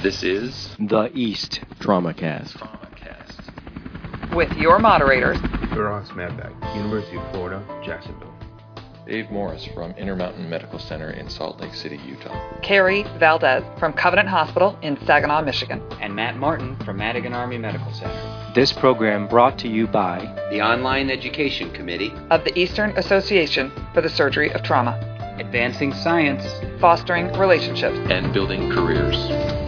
This is the East TraumaCast. TraumaCast. With your moderators, Uros Madback, University of Florida, Jacksonville. Dave Morris from Intermountain Medical Center in Salt Lake City, Utah. Carrie Valdez from Covenant Hospital in Saginaw, Michigan. And Matt Martin from Madigan Army Medical Center. This program brought to you by the Online Education Committee of the Eastern Association for the Surgery of Trauma. Advancing science, fostering relationships, and building careers.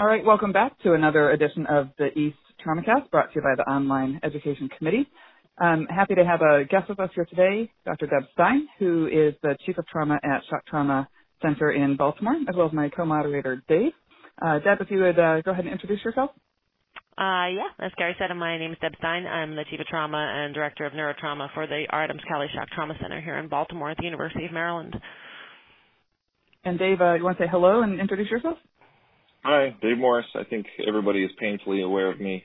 All right, welcome back to another edition of the East TraumaCast brought to you by the Online Education Committee. I'm happy to have a guest with us here today, Dr. Deb Stein, who is the Chief of Trauma at Shock Trauma Center in Baltimore, as well as my co-moderator, Dave. Uh, Deb, if you would uh, go ahead and introduce yourself. Uh, yeah, as Gary said, my name is Deb Stein. I'm the Chief of Trauma and Director of Neurotrauma for the R. Adams Cowley Shock Trauma Center here in Baltimore at the University of Maryland. And Dave, uh, you want to say hello and introduce yourself? Hi, Dave Morris. I think everybody is painfully aware of me.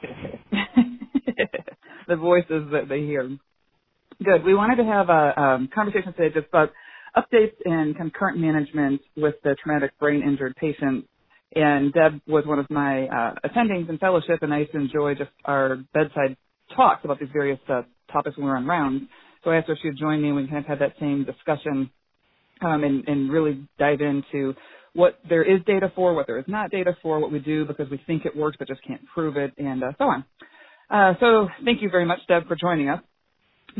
the voices that they hear. Good. We wanted to have a um, conversation today just about updates and kind of current management with the traumatic brain injured patients. And Deb was one of my uh, attendings in fellowship, and I used to enjoy just our bedside talks about these various uh, topics when we were on rounds. So I asked her if she would join me, and we kind of had that same discussion um, and, and really dive into what there is data for, what there is not data for, what we do because we think it works but just can't prove it, and uh, so on. Uh, so thank you very much, Deb, for joining us.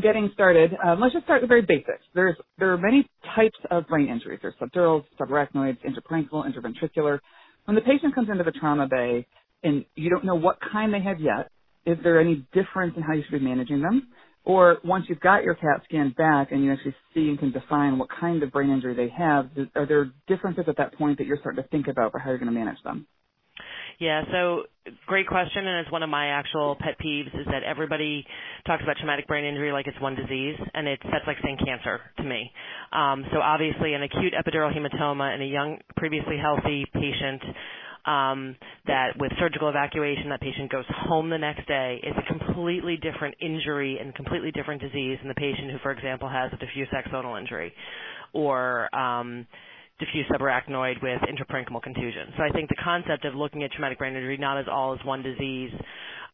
Getting started, um, let's just start with the very basics. There's there are many types of brain injuries. There's subdurals, subarachnoids, interparenchymal, interventricular. When the patient comes into the trauma bay and you don't know what kind they have yet, is there any difference in how you should be managing them? Or once you've got your CAT scan back and you actually see and can define what kind of brain injury they have, are there differences at that point that you're starting to think about for how you're going to manage them? Yeah, so great question, and it's one of my actual pet peeves is that everybody talks about traumatic brain injury like it's one disease, and it's that's like saying cancer to me. Um, so obviously, an acute epidural hematoma in a young, previously healthy patient um, that with surgical evacuation, that patient goes home the next day. It's a completely different injury and completely different disease than the patient who, for example, has a diffuse axonal injury or um, diffuse subarachnoid with intraparenchymal contusion. So I think the concept of looking at traumatic brain injury not as all as one disease,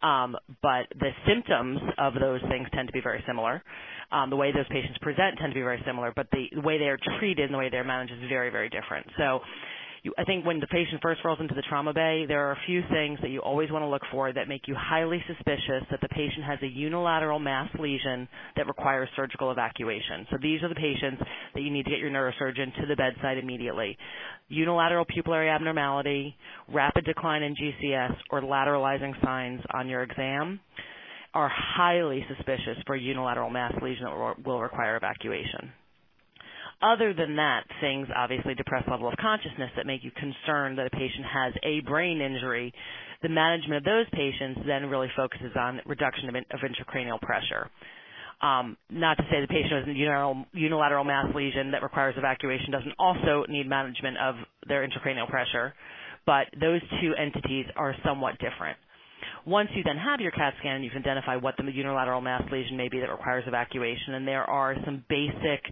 um, but the symptoms of those things tend to be very similar. Um, the way those patients present tend to be very similar, but the, way they are treated and the way they're managed is very, very different. So I think when the patient first rolls into the trauma bay, there are a few things that you always want to look for that make you highly suspicious that the patient has a unilateral mass lesion that requires surgical evacuation. So these are the patients that you need to get your neurosurgeon to the bedside immediately. Unilateral pupillary abnormality, rapid decline in GCS, or lateralizing signs on your exam are highly suspicious for unilateral mass lesion that will require evacuation. Other than that, things obviously depress level of consciousness that make you concerned that a patient has a brain injury. The management of those patients then really focuses on reduction of, in, of intracranial pressure. Um, not to say the patient with a unilateral, unilateral mass lesion that requires evacuation doesn't also need management of their intracranial pressure, but those two entities are somewhat different. Once you then have your CAT scan, you can identify what the unilateral mass lesion may be that requires evacuation. And there are some basic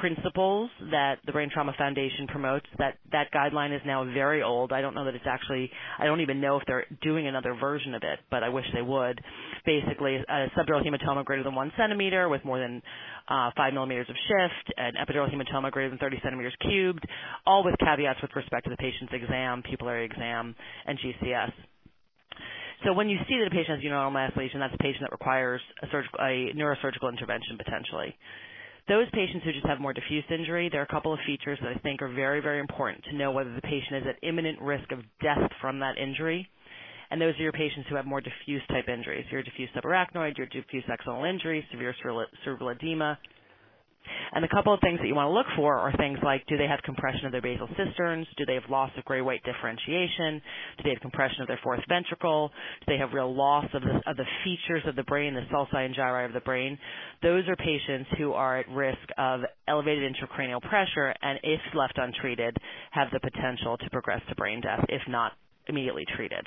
principles that the Brain Trauma Foundation promotes. That that guideline is now very old. I don't know that it's actually. I don't even know if they're doing another version of it, but I wish they would. Basically, a subdural hematoma greater than one centimeter with more than uh, five millimeters of shift, an epidural hematoma greater than 30 centimeters cubed, all with caveats with respect to the patient's exam, pupillary exam, and GCS. So when you see that a patient has mass lesion, that's a patient that requires a, surgical, a neurosurgical intervention potentially. Those patients who just have more diffuse injury, there are a couple of features that I think are very, very important to know whether the patient is at imminent risk of death from that injury. And those are your patients who have more diffuse type injuries. Your diffuse subarachnoid, your diffuse axonal injury, severe cerebral edema, and a couple of things that you want to look for are things like do they have compression of their basal cisterns? Do they have loss of gray white differentiation? Do they have compression of their fourth ventricle? Do they have real loss of the, of the features of the brain, the sulci and gyri of the brain? Those are patients who are at risk of elevated intracranial pressure and, if left untreated, have the potential to progress to brain death if not immediately treated.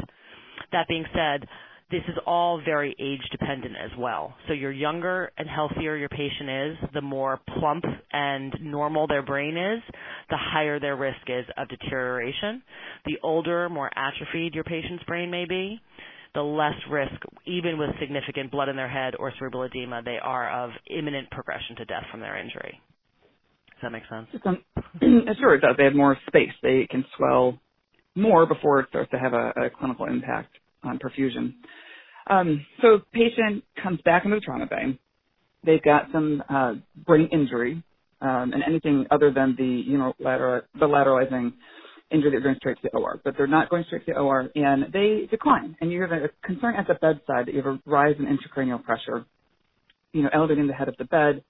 That being said, this is all very age dependent as well. So your younger and healthier your patient is, the more plump and normal their brain is, the higher their risk is of deterioration. The older, more atrophied your patient's brain may be, the less risk, even with significant blood in their head or cerebral edema, they are of imminent progression to death from their injury. Does that make sense? Um, sure, it does. They have more space. They can swell more before it starts to have a, a clinical impact on perfusion. Um, so patient comes back into the trauma bay. They've got some uh, brain injury um, and anything other than the you know lateral, the lateralizing injury they're going straight to the OR, but they're not going straight to the OR, and they decline. And you have a concern at the bedside that you have a rise in intracranial pressure, you know, elevating the head of the bed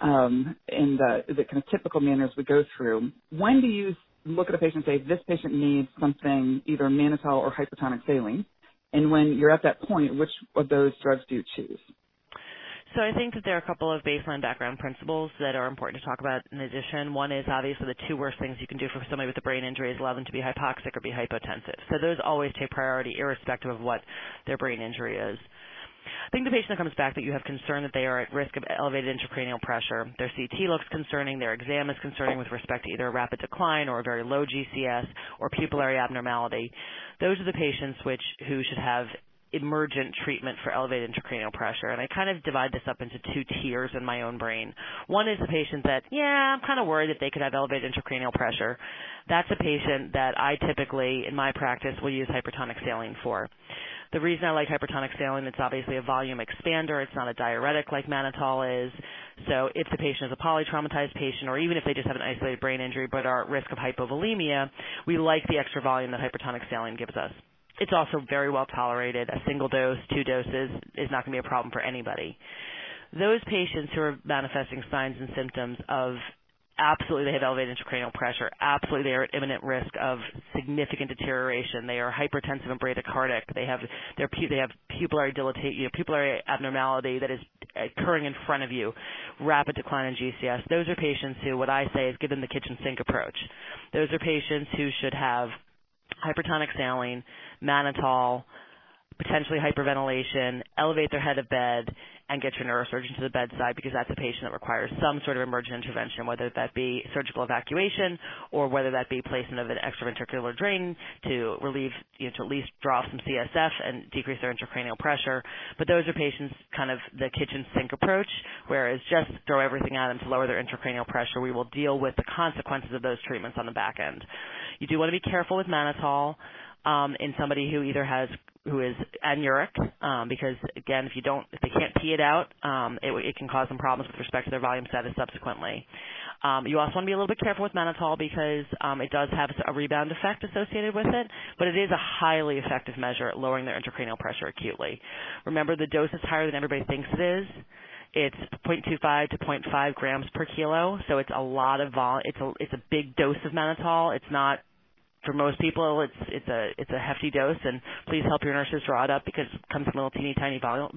um, in the, the kind of typical manners we go through. When do you look at a patient and say, this patient needs something, either mannitol or hypertonic saline? And when you're at that point, which of those drugs do you choose? So I think that there are a couple of baseline background principles that are important to talk about in addition. One is obviously the two worst things you can do for somebody with a brain injury is allow them to be hypoxic or be hypotensive. So those always take priority irrespective of what their brain injury is. I think the patient that comes back that you have concern that they are at risk of elevated intracranial pressure, their CT looks concerning, their exam is concerning with respect to either a rapid decline or a very low GCS or pupillary abnormality. Those are the patients which who should have emergent treatment for elevated intracranial pressure. And I kind of divide this up into two tiers in my own brain. One is the patient that, yeah, I'm kind of worried that they could have elevated intracranial pressure. That's a patient that I typically, in my practice, will use hypertonic saline for. The reason I like hypertonic saline, it's obviously a volume expander. It's not a diuretic like mannitol is. So if the patient is a polytraumatized patient, or even if they just have an isolated brain injury but are at risk of hypovolemia, we like the extra volume that hypertonic saline gives us. It's also very well tolerated. A single dose, two doses is not going to be a problem for anybody. Those patients who are manifesting signs and symptoms of absolutely they have elevated intracranial pressure. Absolutely they are at imminent risk of significant deterioration. They are hypertensive and bradycardic. They have their they have pupillary dilatation, you know, pupillary abnormality that is occurring in front of you. Rapid decline in GCS. Those are patients who what I say is give them the kitchen sink approach. Those are patients who should have hypertonic saline, mannitol, potentially hyperventilation, elevate their head of bed, and get your neurosurgeon to the bedside because that's a patient that requires some sort of emergent intervention, whether that be surgical evacuation or whether that be placement of an extraventricular drain to relieve, you know, to at least draw off some CSF and decrease their intracranial pressure. But those are patients kind of the kitchen sink approach, whereas just throw everything at them to lower their intracranial pressure. We will deal with the consequences of those treatments on the back end. You do want to be careful with mannitol um, in somebody who either has who is anuric, um, because again, if you don't, if they can't pee it out, um, it, it can cause some problems with respect to their volume status subsequently. Um, you also want to be a little bit careful with mannitol because um, it does have a rebound effect associated with it, but it is a highly effective measure at lowering their intracranial pressure acutely. Remember, the dose is higher than everybody thinks it is. It's 0.25 to 0.5 grams per kilo, so it's a lot of vol. It's a it's a big dose of mannitol. It's not for most people it's it's a it's a hefty dose and please help your nurses draw it up because it comes in little teeny tiny vials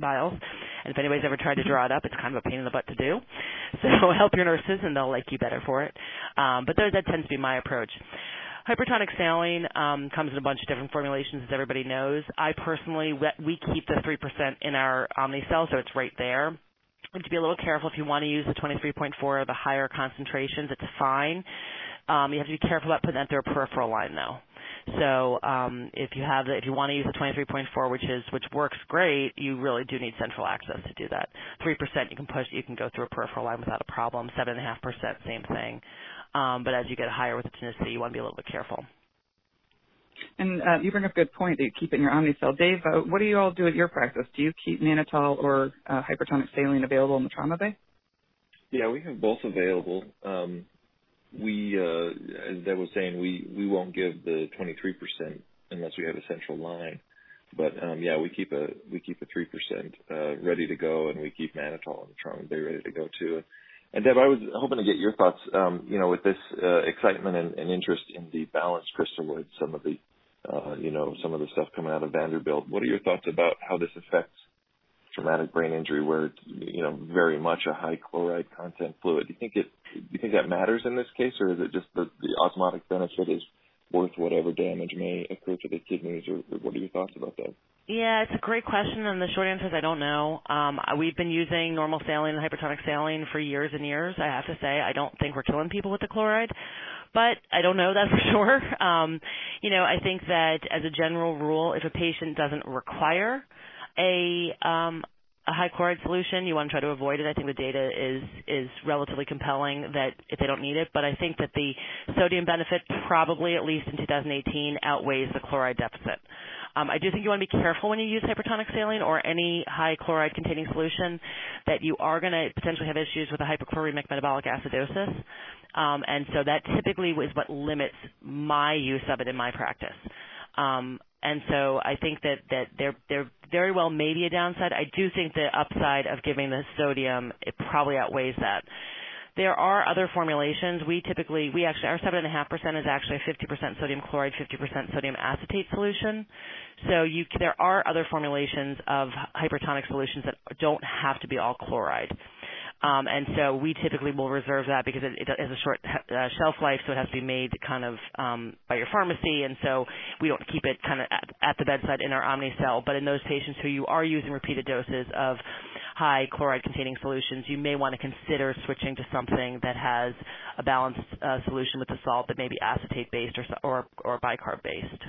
and if anybody's ever tried to draw it up it's kind of a pain in the butt to do so help your nurses and they'll like you better for it um, but that tends to be my approach Hypertonic saline um, comes in a bunch of different formulations, as everybody knows. I personally, we keep the 3% in our Omnicell, so it's right there. To be a little careful if you want to use the 23.4 or the higher concentrations. It's fine. Um, you have to be careful about putting that through a peripheral line though. So um, if you have the, if you want to use the 23.4, which is which works great, you really do need central access to do that. Three percent you can push, you can go through a peripheral line without a problem. Seven and a half percent, same thing. Um, but as you get higher with the tonicity, you want to be a little bit careful. And uh, you bring up a good point that you keep it in your Omnicell. Dave, uh, what do you all do at your practice? Do you keep mannitol or uh, hypertonic saline available in the trauma bay? Yeah, we have both available. Um, we, as Deb was saying, we we won't give the 23% unless we have a central line. But um, yeah, we keep a we keep a three percent uh, ready to go, and we keep mannitol and bay ready to go too. And Deb, I was hoping to get your thoughts. Um, you know, with this uh, excitement and, interest in the balanced crystalloids, some of the uh, you know some of the stuff coming out of Vanderbilt. What are your thoughts about how this affects traumatic brain injury where it's you know very much a high chloride content fluid. Do you think it do you think that matters in this case or is it just the, the osmotic benefit is worth whatever damage may occur to the kidneys or, what are your thoughts about that? Yeah, it's a great question, and the short answer is I don't know. Um, we've been using normal saline and hypertonic saline for years and years. I have to say, I don't think we're killing people with the chloride, but I don't know that for sure. Um, you know, I think that as a general rule, if a patient doesn't require a um, a high chloride solution, you want to try to avoid it. I think the data is is relatively compelling that if they don't need it, but I think that the sodium benefit probably at least in 2018 outweighs the chloride deficit. Um, I do think you want to be careful when you use hypertonic saline or any high chloride containing solution that you are going to potentially have issues with a hypochloremic metabolic acidosis. Um, and so that typically is what limits my use of it in my practice. And so I think that there very well may be a downside. I do think the upside of giving the sodium it probably outweighs that. There are other formulations. We typically, we actually, our 7.5% is actually a 50% sodium chloride, 50% sodium acetate solution. So you, there are other formulations of hypertonic solutions that don't have to be all chloride. Um, and so we typically will reserve that because it, has a short uh, shelf life, so it has to be made kind of um, by your pharmacy, and so we don't keep it kind of at, the bedside in our Omnicell. But in those patients who you are using repeated doses of high chloride-containing solutions, you may want to consider switching to something that has a balanced uh, solution with the salt that may be acetate-based or bicarb-based.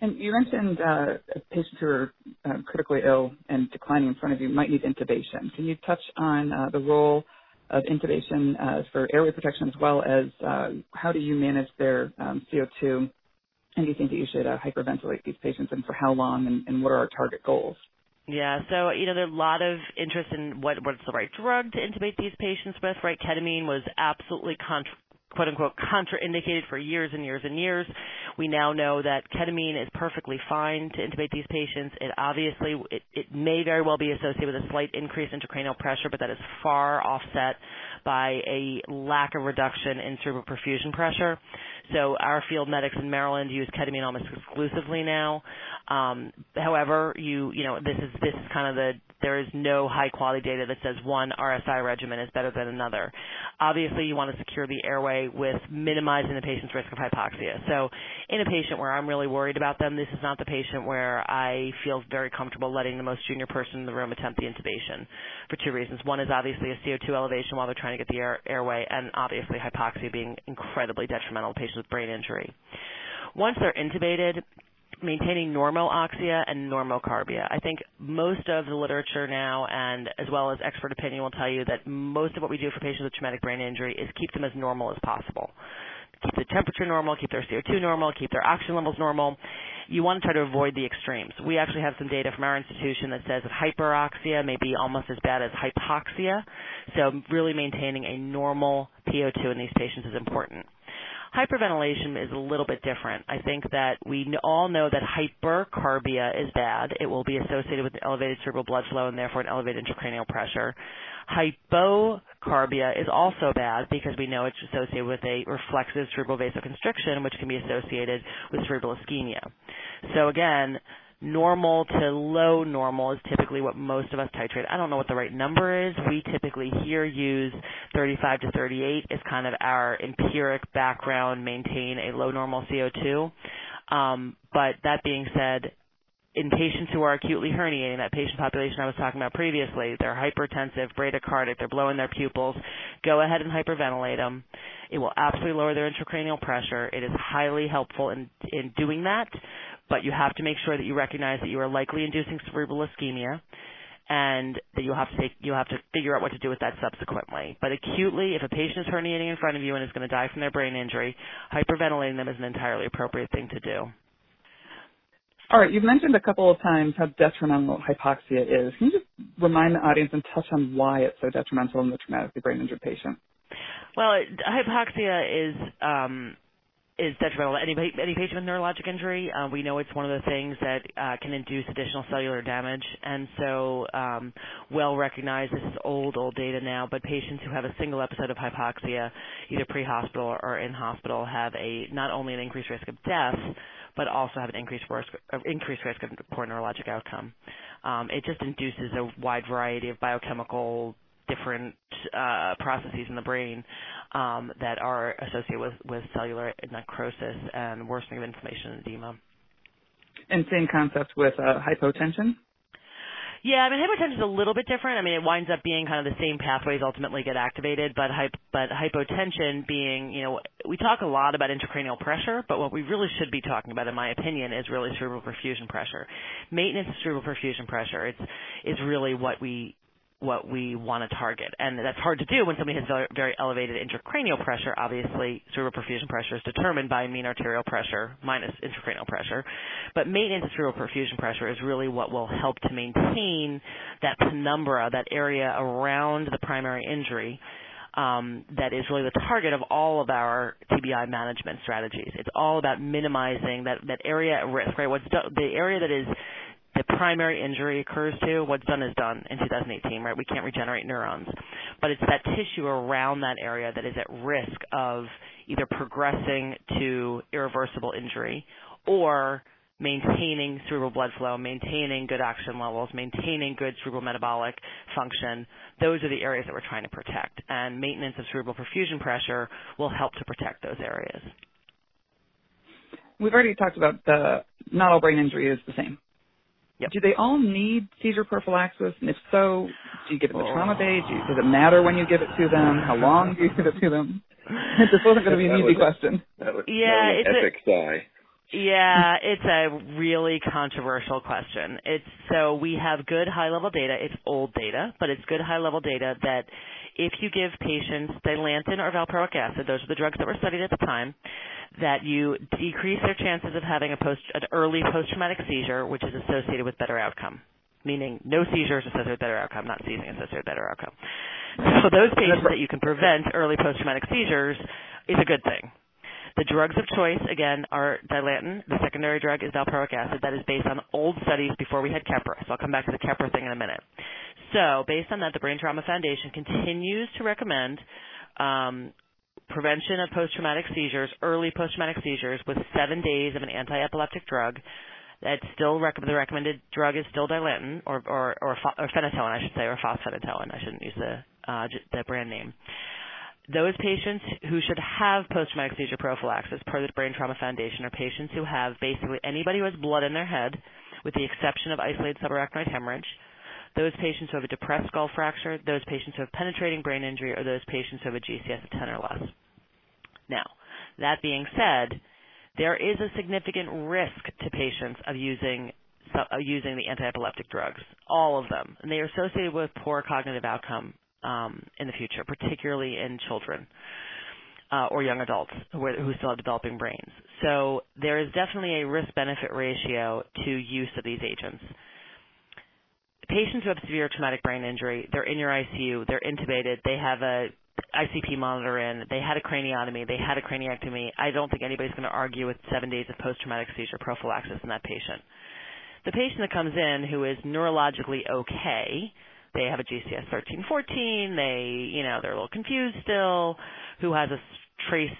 And you mentioned uh, patients who are uh, critically ill and declining in front of you might need intubation. Can you touch on uh, the role of intubation for airway protection as well as how do you manage their um, CO2? And do you think that you should hyperventilate these patients and for how long and, what are our target goals? Yeah, so you know there's a lot of interest in what what's the right drug to intubate these patients with. Right, ketamine was absolutely quote unquote contraindicated for years and years and years. We now know that ketamine is perfectly fine to intubate these patients. It obviously it, it may very well be associated with a slight increase in intracranial pressure, but that is far offset by a lack of reduction in cerebral perfusion pressure. So our field medics in Maryland use ketamine almost exclusively now. Um, however, you you know this is this is kind of the there is no high quality data that says one RSI regimen is better than another. Obviously, you want to secure the airway with minimizing the patient's risk of hypoxia. So, in a patient where I'm really worried about them, this is not the patient where I feel very comfortable letting the most junior person in the room attempt the intubation for two reasons. One is obviously a CO2 elevation while they're trying to get the air, airway, and obviously hypoxia being incredibly detrimental to patients with brain injury. Once they're intubated, maintaining normoxia and normal normocarbia. I think most of the literature now and as well as expert opinion will tell you that most of what we do for patients with traumatic brain injury is keep them as normal as possible. Keep the temperature normal, keep their CO2 normal, keep their oxygen levels normal. You want to try to avoid the extremes. We actually have some data from our institution that says that hyperoxia may be almost as bad as hypoxia. So really maintaining a normal PO2 in these patients is important. Hyperventilation is a little bit different. I think that we all know that hypercarbia is bad. It will be associated with elevated cerebral blood flow and therefore an elevated intracranial pressure. Hypocarbia is also bad because we know it's associated with a reflexive cerebral vasoconstriction, which can be associated with cerebral ischemia. So again, normal to low normal is typically what most of us titrate. I don't know what the right number is. We typically here use 35 to 38 as kind of our empiric background, maintain a low normal CO2. Um, but that being said, in patients who are acutely herniating, that patient population I was talking about previously, they're hypertensive, bradycardic, they're blowing their pupils, go ahead and hyperventilate them. It will absolutely lower their intracranial pressure. It is highly helpful in, in doing that but you have to make sure that you recognize that you are likely inducing cerebral ischemia and that you'll have to take you'll have to figure out what to do with that subsequently. But acutely, if a patient is herniating in front of you and is going to die from their brain injury, hyperventilating them is an entirely appropriate thing to do. All right, you've mentioned a couple of times how detrimental hypoxia is. Can you just remind the audience and touch on why it's so detrimental in the traumatically brain injured patient? Well, hypoxia is um, is detrimental to any, any patient with neurologic injury. Uh, we know it's one of the things that uh, can induce additional cellular damage, and so um, well recognized. This is old, old data now, but patients who have a single episode of hypoxia, either pre-hospital or in hospital, have a not only an increased risk of death, but also have an increased risk, uh, increased risk of poor neurologic outcome. Um, it just induces a wide variety of biochemical different uh, processes in the brain um, that are associated with, with cellular necrosis and worsening of inflammation and edema. And same concept with uh, hypotension. Yeah, I mean hypotension is a little bit different. I mean it winds up being kind of the same pathways ultimately get activated, but hy- but hypotension being, you know, we talk a lot about intracranial pressure, but what we really should be talking about, in my opinion, is really cerebral perfusion pressure. Maintenance of cerebral perfusion pressure. It's is really what we what we want to target. And that's hard to do when somebody has very, elevated intracranial pressure. Obviously, cerebral perfusion pressure is determined by mean arterial pressure minus intracranial pressure. But maintenance of cerebral perfusion pressure is really what will help to maintain that penumbra, that area around the primary injury. Um, that is really the target of all of our TBI management strategies. It's all about minimizing that, that area at risk, right? What's do- the area that is the primary injury occurs to, what's done is done in 2018, right? We can't regenerate neurons. But it's that tissue around that area that is at risk of either progressing to irreversible injury or maintaining cerebral blood flow, maintaining good oxygen levels, maintaining good cerebral metabolic function. Those are the areas that we're trying to protect. And maintenance of cerebral perfusion pressure will help to protect those areas. We've already talked about the not all brain injury is the same. Yep. Do they all need seizure prophylaxis? And if so, do you give it the Oh. trauma bay? Do you, does it matter when you give it to them? How long do you give it to them? this wasn't going to be an That easy was question. That was, Yeah, that was it's an a- epic sigh. Yeah, it's a really controversial question. It's so we have good high level data. It's old data, but it's good high level data that if you give patients dilantin or valproic acid, those are the drugs that were studied at the time, that you decrease their chances of having a post an early post traumatic seizure, which is associated with better outcome. Meaning no seizures associated with better outcome, not seizing associated with better outcome. So those patients that you can prevent early post traumatic seizures is a good thing. The drugs of choice, again, are Dilantin. The secondary drug is valproic acid. That is based on old studies before we had Keppra. So I'll come back to the Keppra thing in a minute. So based on that, the Brain Trauma Foundation continues to recommend um, prevention of post-traumatic seizures, early post-traumatic seizures, with seven days of an anti-epileptic drug. That's still rec- the recommended drug is still Dilantin or or or, or phenytoin, I should say, or fosphenytoin. I shouldn't use the uh, the brand name those patients who should have post-traumatic seizure prophylaxis per the Brain Trauma Foundation are patients who have basically anybody who has blood in their head, with the exception of isolated subarachnoid hemorrhage, those patients who have a depressed skull fracture, those patients who have penetrating brain injury, or those patients who have a GCS of 10 or less. Now, that being said, there is a significant risk to patients of using using the anti-epileptic drugs, all of them, and they are associated with poor cognitive outcome um, in the future, particularly in children uh, or young adults who, who still have developing brains. So there is definitely a risk-benefit ratio to use of these agents. Patients who have severe traumatic brain injury, they're in your ICU, they're intubated, they have a ICP monitor in, they had a craniotomy, they had a craniectomy. I don't think anybody's going to argue with seven days of post-traumatic seizure prophylaxis in that patient. The patient that comes in who is neurologically okay, they have a GCS 13, 14, they, you know, they're a little confused still, who has a trace,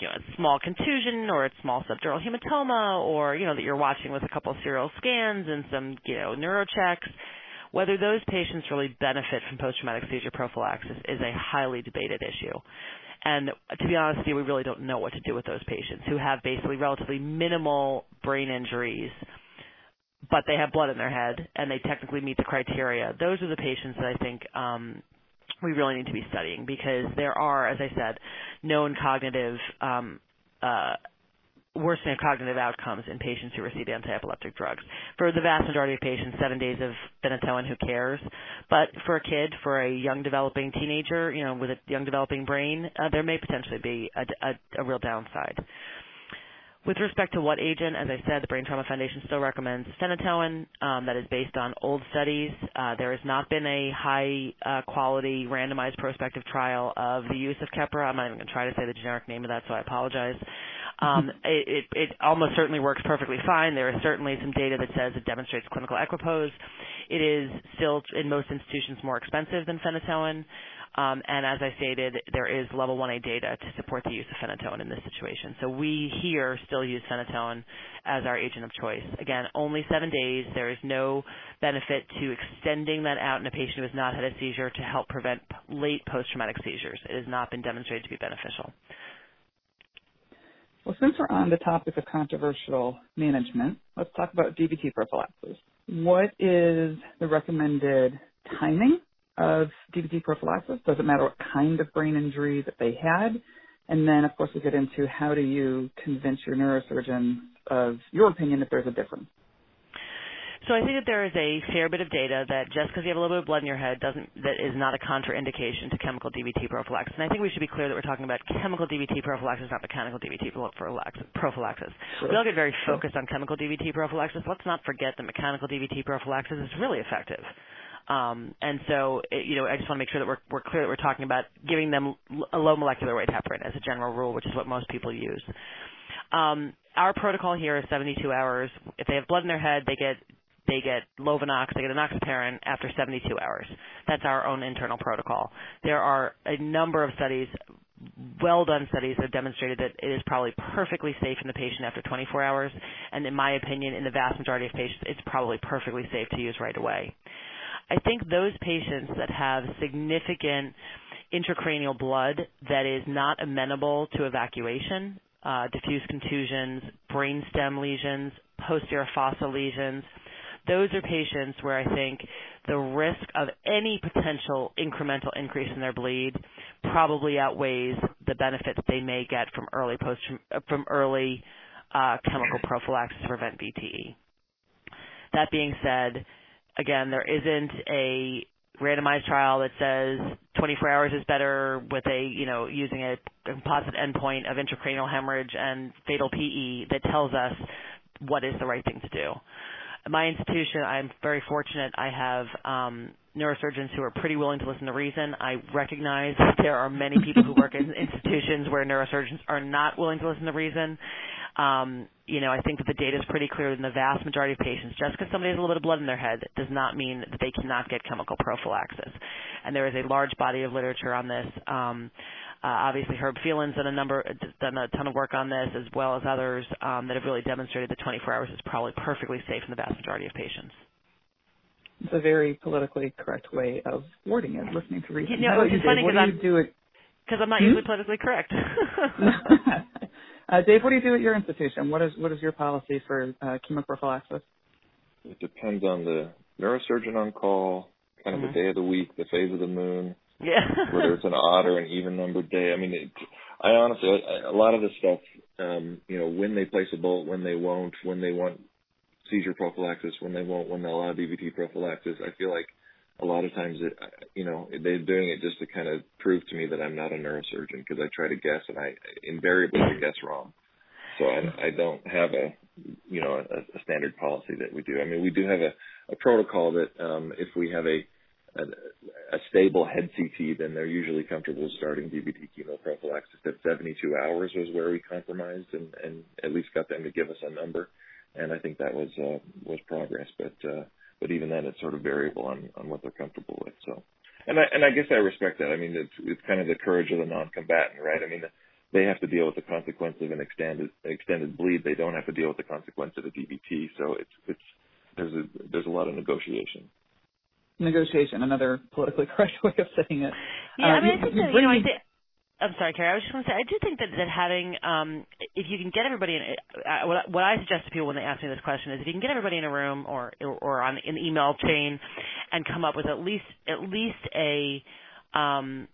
you know, a small contusion or a small subdural hematoma or, you know, that you're watching with a couple of serial scans and some, you know, neurochecks. Whether those patients really benefit from post-traumatic seizure prophylaxis is a highly debated issue. And to be honest with you, we really don't know what to do with those patients who have basically relatively minimal brain injuries but they have blood in their head and they technically meet the criteria. Those are the patients that I think um, we really need to be studying because there are, as I said, known cognitive um, uh, worsening of cognitive outcomes in patients who receive anti-epileptic drugs. For the vast majority of patients, seven days of phenytoin, who cares? But for a kid, for a young developing teenager, you know, with a young developing brain, uh, there may potentially be a, a, a real downside. With respect to what agent, as I said, the Brain Trauma Foundation still recommends phenytoin. Um, that is based on old studies. Uh, there has not been a high uh, quality randomized prospective trial of the use of Keppra. I'm not even going to try to say the generic name of that, so I apologize. Um, it, it, it almost certainly works perfectly fine. There is certainly some data that says it demonstrates clinical equipoise. It is still, in most institutions, more expensive than phenytoin. Um, and as I stated, there is level 1A data to support the use of phenytoin in this situation. So we here still use phenytoin as our agent of choice. Again, only seven days. There is no benefit to extending that out in a patient who has not had a seizure to help prevent late post-traumatic seizures. It has not been demonstrated to be beneficial. Well, since we're on the topic of controversial management, let's talk about DVT prophylaxis. What is the recommended timing of DVT prophylaxis? Does it matter what kind of brain injury that they had? And then, of course, we get into how do you convince your neurosurgeon of your opinion if there's a difference. So I think that there is a fair bit of data that just because you have a little bit of blood in your head doesn't that is not a contraindication to chemical DVT prophylaxis. And I think we should be clear that we're talking about chemical DVT prophylaxis, not mechanical DVT prophylaxis. Sure. We all get very focused on chemical DVT prophylaxis. Let's not forget that mechanical DVT prophylaxis is really effective. Um, and so, you know, I just want to make sure that we're, clear that we're talking about giving them a low molecular weight heparin as a general rule, which is what most people use. Um, our protocol here is 72 hours. If they have blood in their head, they get they get Lovenox, they get enoxaparin after 72 hours. That's our own internal protocol. There are a number of studies, well done studies that have demonstrated that it is probably perfectly safe in the patient after 24 hours, and in my opinion, in the vast majority of patients, it's probably perfectly safe to use right away. I think those patients that have significant intracranial blood that is not amenable to evacuation, uh, diffuse contusions, brainstem lesions, posterior fossa lesions, those are patients where I think the risk of any potential incremental increase in their bleed probably outweighs the benefits they may get from early post from early uh, chemical prophylaxis to prevent VTE. That being said, again, there isn't a randomized trial that says 24 hours is better with a, you know, using a composite endpoint of intracranial hemorrhage and fatal PE that tells us what is the right thing to do. At my institution, I'm very fortunate. I have um, neurosurgeons who are pretty willing to listen to reason. I recognize there are many people who work in institutions where neurosurgeons are not willing to listen to reason, um, you know, I think that the data is pretty clear in the vast majority of patients. Just because somebody has a little bit of blood in their head does not mean that they cannot get chemical prophylaxis. And there is a large body of literature on this. Um, uh, obviously, Herb Phelan's done a number, done a ton of work on this, as well as others um, that have really demonstrated that 24 hours is probably perfectly safe in the vast majority of patients. It's a very politically correct way of wording it, listening to reason. You know, it's funny because I'm, do it? Because I'm not hmm? usually politically correct. Uh, Dave, what do you do at your institution? What is what is your policy for uh, chemoprophylaxis? It depends on the neurosurgeon on call, kind of mm-hmm. the day of the week, the phase of the moon, yeah. whether it's an odd or an even numbered day. I mean, it, I honestly, I, a lot of this stuff, um, you know, when they place a bolt, when they won't, when they want seizure prophylaxis, when they won't, when they allow DVT prophylaxis, I feel like a lot of times, it, you know, they're doing it just to kind of prove to me that I'm not a neurosurgeon because I try to guess and I invariably guess wrong. So I, I don't have a, you know, a, a standard policy that we do. I mean, we do have a, a protocol that um, if we have a, a a stable head CT, then they're usually comfortable starting DVT chemoprophylaxis at 72 hours was where we compromised and, and at least got them to give us a number. And I think that was uh, was progress. But uh, but even then, it's sort of variable on on what they're comfortable with. So, and I and I guess I respect that. I mean, it's it's kind of the courage of the non-combatant, right? I mean, they have to deal with the consequence of an extended extended bleed. They don't have to deal with the consequence of a DVT. So it's it's there's a there's a lot of negotiation. Negotiation, another politically correct way of saying it. Yeah, uh, I mean, I think that, you know, I think I'm sorry, Carrie. I was just going to say, I do think that, that having, um, if you can get everybody in, uh, what, what I suggest to people when they ask me this question is, if you can get everybody in a room or or on an email chain, and come up with at least at least a um,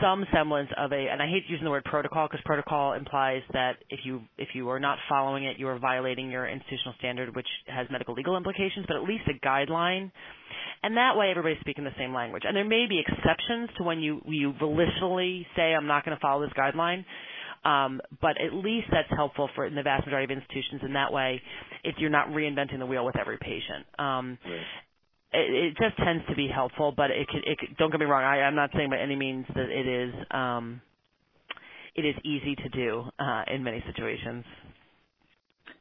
some semblance of a, and I hate using the word protocol because protocol implies that if you if you are not following it, you are violating your institutional standard, which has medical legal implications. But at least a guideline and that way everybody's speaking the same language. And there may be exceptions to when you you volitionally say I'm not going to follow this guideline. Um, but at least that's helpful for in the vast majority of institutions. And that way, if you're not reinventing the wheel with every patient, um, right. it, it just tends to be helpful. But it, could, it could, don't get me wrong. I, I'm not saying by any means that it is um, it is easy to do uh, in many situations.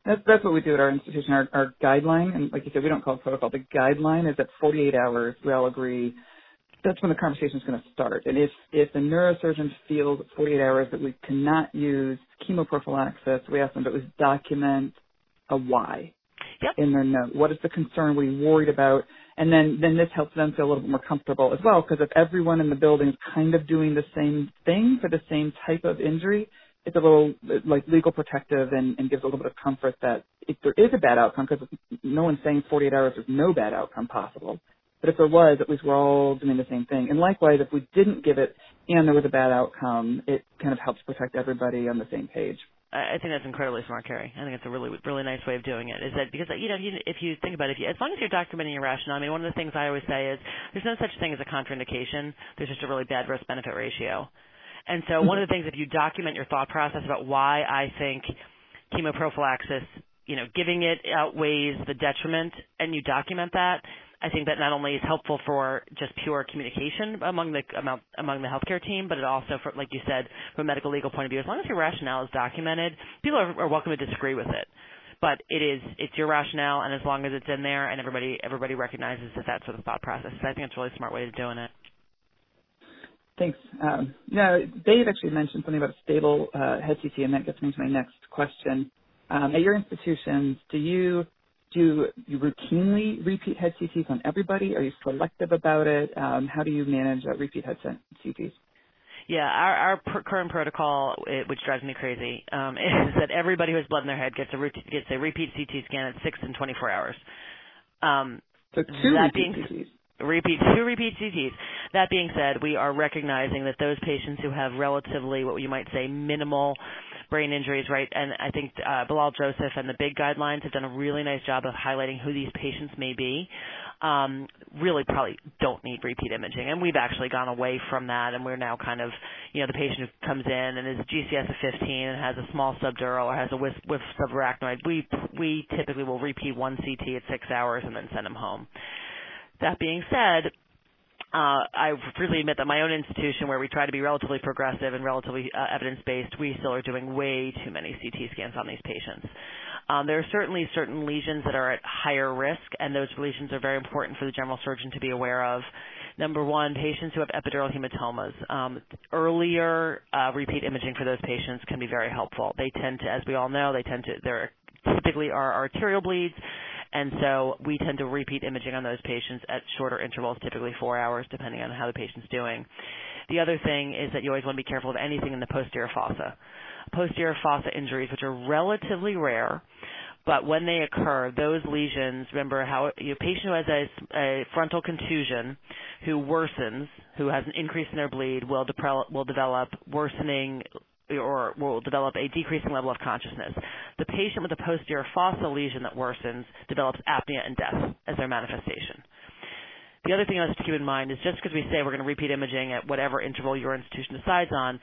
That's that's what we do at our institution. Our, our guideline, and like you said, we don't call it protocol. The guideline is that 48 hours. We all agree that's when the conversation is going to start. And if if the neurosurgeon feels 48 hours that we cannot use chemoprophylaxis, we ask them to at least document a why yep. in their note. What is the concern? What are you worried about? And then then this helps them feel a little bit more comfortable as well. Because if everyone in the building is kind of doing the same thing for the same type of injury, it's a little like legal protective and, and gives a little bit of comfort that if there is a bad outcome, because no one's saying 48 hours there's no bad outcome possible, but if there was, at least we're all doing the same thing. And likewise, if we didn't give it and there was a bad outcome, it kind of helps protect everybody on the same page. I think that's incredibly smart, Carrie. I think it's a really, really nice way of doing it. Is that because you know, if you think about it, if you, as long as you're documenting your rationale. I mean, one of the things I always say is there's no such thing as a contraindication. There's just a really bad risk-benefit ratio. And so, one of the things if you document your thought process about why I think chemoprophylaxis, you know, giving it outweighs the detriment, and you document that, I think that not only is helpful for just pure communication among the among, among the healthcare team, but it also, for, like you said, from a medical legal point of view, as long as your rationale is documented, people are, are welcome to disagree with it. But it is it's your rationale, and as long as it's in there, and everybody everybody recognizes that that's sort of thought process, so I think it's a really smart way of doing it. Thanks. Um, now, Dave actually mentioned something about a stable uh, head CT, and that gets me to my next question. Um, at your institutions, do you do you routinely repeat head CTs on everybody? Are you selective about it? Um, how do you manage uh, repeat head CTs? Yeah, our, our current protocol, which drives me crazy, um, is that everybody who has blood in their head gets a routine, gets a repeat CT scan at six and 24 hours. Um, so two repeat CTs. Repeat two repeat CTs. That being said, we are recognizing that those patients who have relatively what you might say minimal brain injuries, right? And I think uh, Bellal Joseph and the big guidelines have done a really nice job of highlighting who these patients may be. Um, really, probably don't need repeat imaging, and we've actually gone away from that, and we're now kind of, you know, the patient who comes in and is GCS of 15 and has a small subdural or has a whiff, whiff subarachnoid, we we typically will repeat one CT at six hours and then send them home. That being said, uh, I freely admit that my own institution, where we try to be relatively progressive and relatively uh, evidence-based, we still are doing way too many CT scans on these patients. Um, there are certainly certain lesions that are at higher risk, and those lesions are very important for the general surgeon to be aware of. Number one, patients who have epidural hematomas. Um, earlier uh, repeat imaging for those patients can be very helpful. They tend to, as we all know, they tend to, there typically are arterial bleeds and so we tend to repeat imaging on those patients at shorter intervals, typically four hours, depending on how the patient's doing. The other thing is that you always want to be careful of anything in the posterior fossa. Posterior fossa injuries, which are relatively rare, but when they occur, those lesions, remember how a patient who has a, a frontal contusion who worsens, who has an increase in their bleed, will, de- will develop worsening or will develop a decreasing level of consciousness. The patient with a posterior fossa lesion that worsens develops apnea and death as their manifestation. The other thing I want to keep in mind is just because we say we're going to repeat imaging at whatever interval your institution decides on,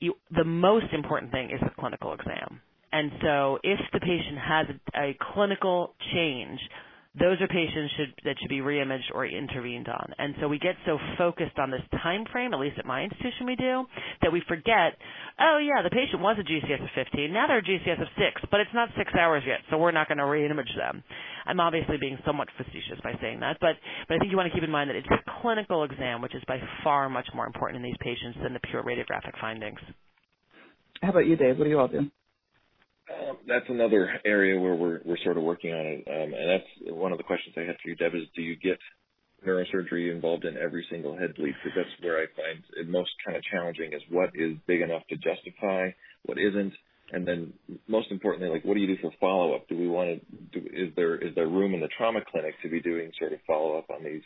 you, the most important thing is the clinical exam. And so if the patient has a, a clinical change those are patients should, that should be reimaged or intervened on. And so we get so focused on this time frame, at least at my institution we do, that we forget, oh yeah, the patient was a GCS of 15, now they're a GCS of 6, but it's not 6 hours yet, so we're not going to reimage them. I'm obviously being somewhat facetious by saying that, but, but I think you want to keep in mind that it's the clinical exam, which is by far much more important in these patients than the pure radiographic findings. How about you, Dave? What do you all do? Um, that's another area where we're we're sort of working on it, um, and that's one of the questions I have for you, Deb. Is do you get neurosurgery involved in every single head bleed? Because that's where I find it most kind of challenging is what is big enough to justify, what isn't, and then most importantly, like what do you do for follow up? Do we want to? Do, is there is there room in the trauma clinic to be doing sort of follow up on these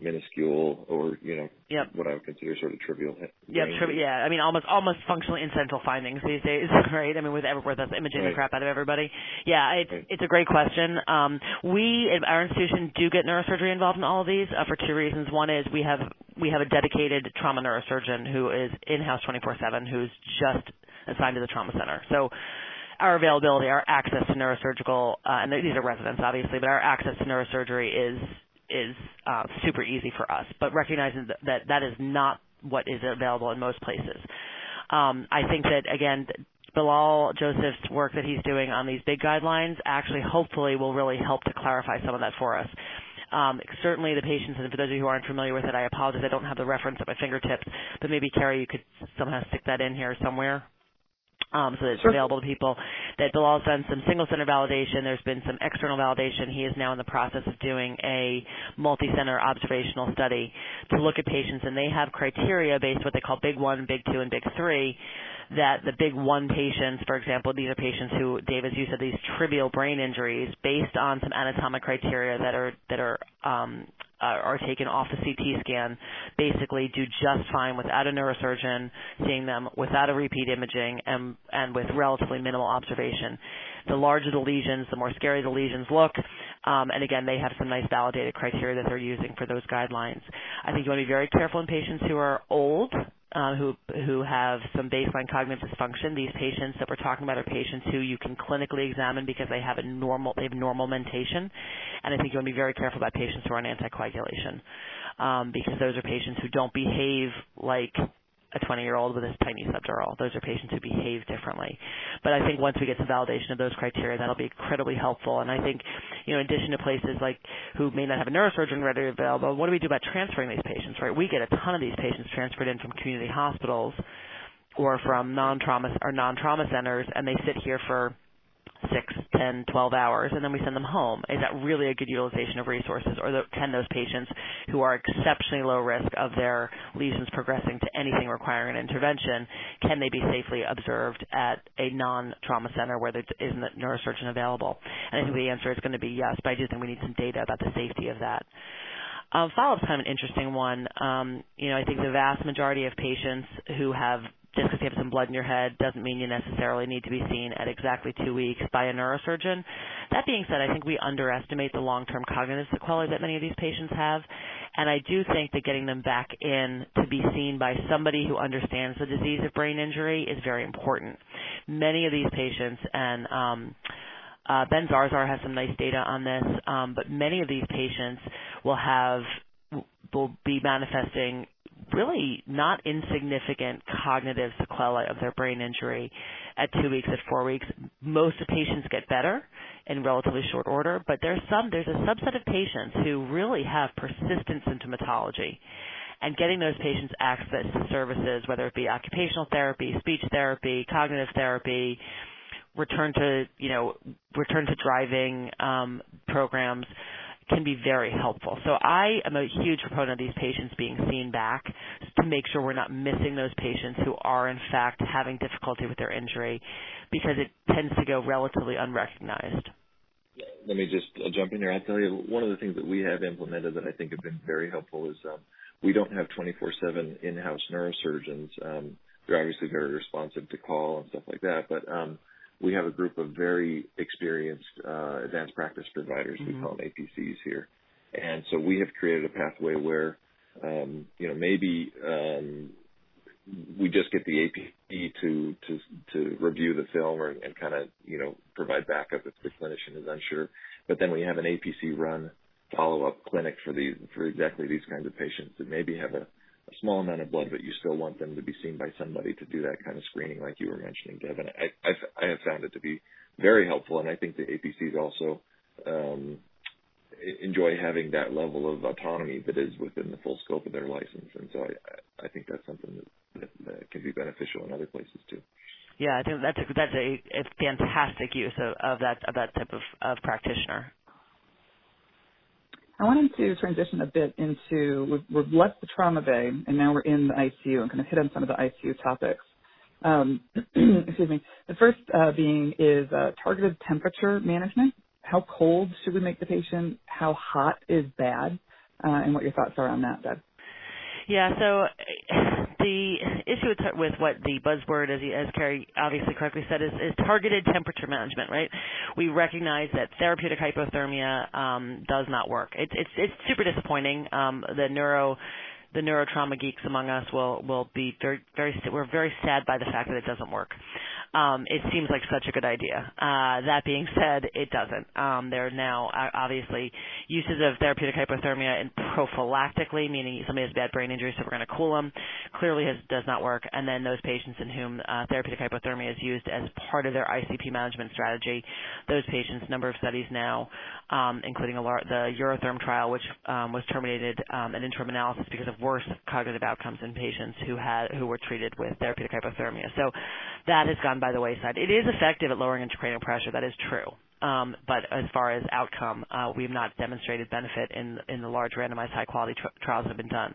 minuscule or you know yep. what I would consider sort of trivial. Yep, tri- yeah. I mean, almost almost functionally incidental findings these days, right? I mean, with with us imaging right. the crap out of everybody. Yeah, it's right. it's a great question. Um, we at our institution do get neurosurgery involved in all of these uh, for two reasons. One is we have we have a dedicated trauma neurosurgeon who is in house 24/7, who's just assigned to the trauma center. So our availability, our access to neurosurgical, uh, and these are residents obviously, but our access to neurosurgery is is uh, super easy for us. But recognizing that, that is not what is available in most places. Um, I think that again, Bellal Joseph's work that he's doing on these big guidelines actually, hopefully, will really help to clarify some of that for us. Um, certainly, the patients, and for those of you who aren't familiar with it, I apologize, I don't have the reference at my fingertips, but maybe Carrie, you could somehow stick that in here somewhere um, so that it's sure. available to people. That Bellal's done some single center validation. There's been some external validation. He is now in the process of doing a multi-center observational study to look at patients, and they have criteria based what they call Big One, Big Two, and Big Three that the big one patients, for example, these are patients who, Dave, as you said, these trivial brain injuries based on some anatomic criteria that are that are um, are taken off the CT scan, basically do just fine without a neurosurgeon seeing them, without a repeat imaging, and and with relatively minimal observation. The larger the lesions, the more scary the lesions look. Um, and again, they have some nice validated criteria that they're using for those guidelines. I think you want to be very careful in patients who are old um, who who have some baseline cognitive dysfunction. These patients that we're talking about are patients who you can clinically examine because they have a normal mentation, and I think you want to be very careful about patients who are on anticoagulation um, because those are patients who don't behave like a 20 year old with a tiny subdural. Those are patients who behave differently. But I think once we get some validation of those criteria, that'll be incredibly helpful. And I think, you know, in addition to places like who may not have a neurosurgeon readily available, what do we do about transferring these patients, right? We get a ton of these patients transferred in from community hospitals or from non-trauma or non-trauma centers, and they sit here for six, ten, twelve hours, and then we send them home. Is that really a good utilization of resources, or the, can those patients who are exceptionally low risk of their lesions progressing to anything requiring an intervention, can they be safely observed at a non-trauma center where there isn't a neurosurgeon available? And I think the answer is going to be yes, but I do think we need some data about the safety of that. Um, follow-up is kind of an interesting one. Um, you know, I think the vast majority of patients who have just because you have some blood in your head doesn't mean you necessarily need to be seen at exactly two weeks by a neurosurgeon. That being said, I think we underestimate the long-term cognitive sequelae that many of these patients have, and I do think that getting them back in to be seen by somebody who understands the disease of brain injury is very important. Many of these patients, and um, uh, Ben Zarzar has some nice data on this, um, but many of these patients will have will be manifesting really not insignificant cognitive sequelae of their brain injury at two weeks, at four weeks. Most of patients get better in relatively short order, but there's some there's a subset of patients who really have persistent symptomatology. And getting those patients access to services, whether it be occupational therapy, speech therapy, cognitive therapy, return to you know return to driving um, programs can be very helpful. So I am a huge proponent of these patients being seen back to make sure we're not missing those patients who are in fact having difficulty with their injury because it tends to go relatively unrecognized. Let me just uh, jump in here. I'll tell you one of the things that we have implemented that I think have been very helpful is um, we don't have 24/7 in-house neurosurgeons. Um, they're obviously very responsive to call and stuff like that, but um, we have a group of very experienced uh, advanced practice providers. Mm-hmm. We call them APCs here, and so we have created a pathway where um, you know maybe um, we just get the APC to to to review the film or, and kind of you know provide backup if the clinician is unsure, but then we have an APC run follow up clinic for these for exactly these kinds of patients that maybe have a a small amount of blood, but you still want them to be seen by somebody to do that kind of screening, like you were mentioning, Devin. I, I've, I have found it to be very helpful, and I think the APCs also um, enjoy having that level of autonomy that is within the full scope of their license, and so I, I think that's something that, that, that can be beneficial in other places too. Yeah, I think that's a, that's a, a fantastic use of, of that of that type of, of practitioner. I wanted to transition a bit into we've, left the trauma bay and now we're in the ICU and kind of hit on some of the ICU topics. Um, excuse me. The first uh, being is uh, targeted temperature management. How cold should we make the patient? How hot is bad? Uh, and what your thoughts are on that, Deb. Yeah, so the issue with, with what the buzzword, as, as Carrie obviously correctly said, is, is targeted temperature management, right? We recognize that therapeutic hypothermia um, does not work. It's it's it's super disappointing. Um, the neuro the neurotrauma geeks among us will will be very very we're very sad by the fact that it doesn't work um, it seems like such a good idea. Uh, that being said, it doesn't. Um, there are now uh, obviously uses of therapeutic hypothermia and prophylactically, meaning somebody has bad brain injury, so we're going to cool them. Clearly, has, does not work. And then those patients in whom uh, therapeutic hypothermia is used as part of their ICP management strategy, those patients, number of studies now, um, including lar- the Eurotherm trial, which um, was terminated um, an interim analysis because of worse cognitive outcomes in patients who had who were treated with therapeutic hypothermia. So that has gone by the wayside. It is effective at lowering intracranial pressure. That is true. Um, but as far as outcome, uh, we've not demonstrated benefit in in the large randomized high quality tr- trials that have been done.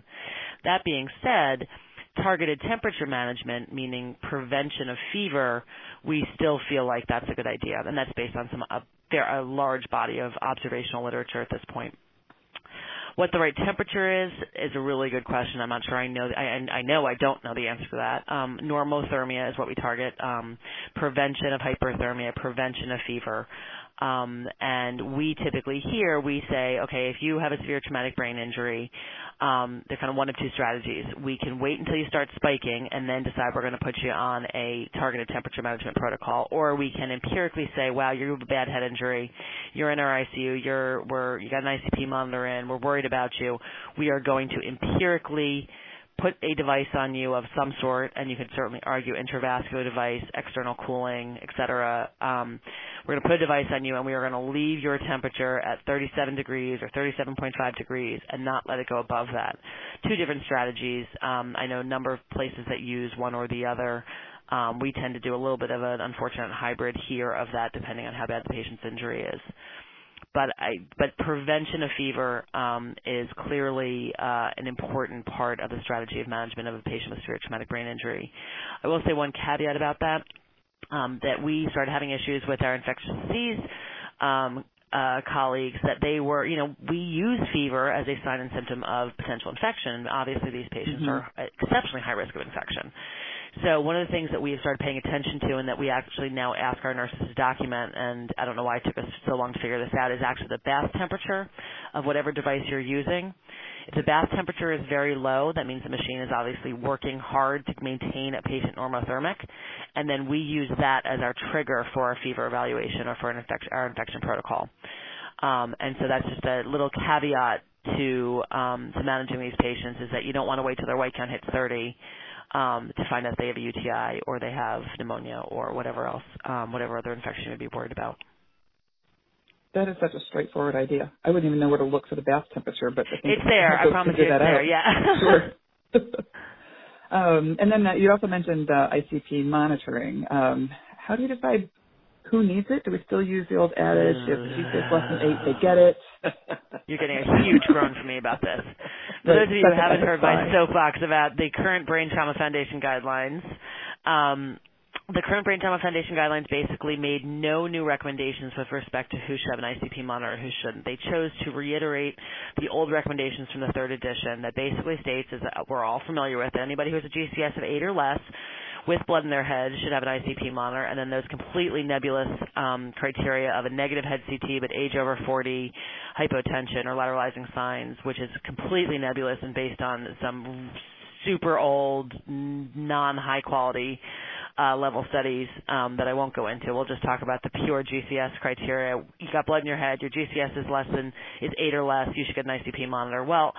That being said, targeted temperature management, meaning prevention of fever, we still feel like that's a good idea, and that's based on some a, a large body of observational literature at this point. What the right temperature is is a really good question. I'm not sure I know. I, I know I don't know the answer to that. Um, normothermia is what we target. Um, prevention of hyperthermia, prevention of fever. Um, and we typically here we say, okay, if you have a severe traumatic brain injury, um, they're kind of one of two strategies. We can wait until you start spiking and then decide we're going to put you on a targeted temperature management protocol, or we can empirically say, wow, you have a bad head injury, you're in our ICU, you're we're you got an ICP monitor in, we're worried about you. We are going to empirically put a device on you of some sort, and you could certainly argue intravascular device, external cooling, et cetera. Um, we're going to put a device on you, and we are going to leave your temperature at 37 degrees or 37.5 degrees and not let it go above that. Two different strategies. Um, I know a number of places that use one or the other. Um, we tend to do a little bit of an unfortunate hybrid here of that, depending on how bad the patient's injury is but I, but prevention of fever um, is clearly uh, an important part of the strategy of management of a patient with severe traumatic brain injury. I will say one caveat about that: um, that we started having issues with our infectious disease um, uh, colleagues that they were, you know, we use fever as a sign and symptom of potential infection. Obviously, these patients mm-hmm. are exceptionally high risk of infection. So one of the things that we have started paying attention to and that we actually now ask our nurses to document, and I don't know why it took us so long to figure this out, is actually the bath temperature of whatever device you're using. If the bath temperature is very low, that means the machine is obviously working hard to maintain a patient normothermic, and then we use that as our trigger for our fever evaluation or for an infection, our infection protocol. Um, and so that's just a little caveat to um, to managing these patients is that you don't want to wait till their white count hits 30 um, to find out they have a UTI or they have pneumonia or whatever else, um, whatever other infection you may be worried about. That is such a straightforward idea. I wouldn't even know where to look for the bath temperature, but I think it's there. I promise you, it's there. Out. Yeah. sure. um, and then uh, you also mentioned uh, ICP monitoring. Um, how do you decide who needs it? Do we still use the old adage, if the GCS less than eight, they get it? You're getting a huge groan from me about this. For those of you who haven't heard my soapbox about the current Brain Trauma Foundation guidelines, um, the current Brain Trauma Foundation guidelines basically made no new recommendations with respect to who should have an ICP monitor and who shouldn't. They chose to reiterate the old recommendations from the third edition that basically states, as we're all familiar with, anybody who has a GCS of 8 or less with blood in their head should have an ICP monitor, and then those completely nebulous um, criteria of a negative head CT but age over 40, hypotension or lateralizing signs, which is completely nebulous and based on some super old, non-high quality uh, level studies um, that I won't go into. We'll just talk about the pure GCS criteria. You got blood in your head, your GCS is less than is eight or less, you should get an ICP monitor. Well,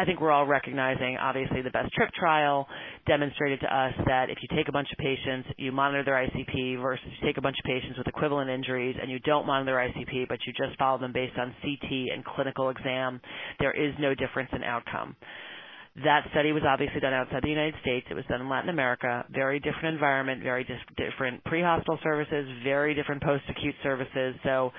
I think we're all recognizing, obviously, the BEST TRIP trial demonstrated to us that if you take a bunch of patients, you monitor their ICP versus you take a bunch of patients with equivalent injuries and you don't monitor their ICP, but you just follow them based on CT and clinical exam, there is no difference in outcome. That study was obviously done outside the United States. It was done in Latin America. Very different environment, very different pre-hospital services, very different post-acute services. So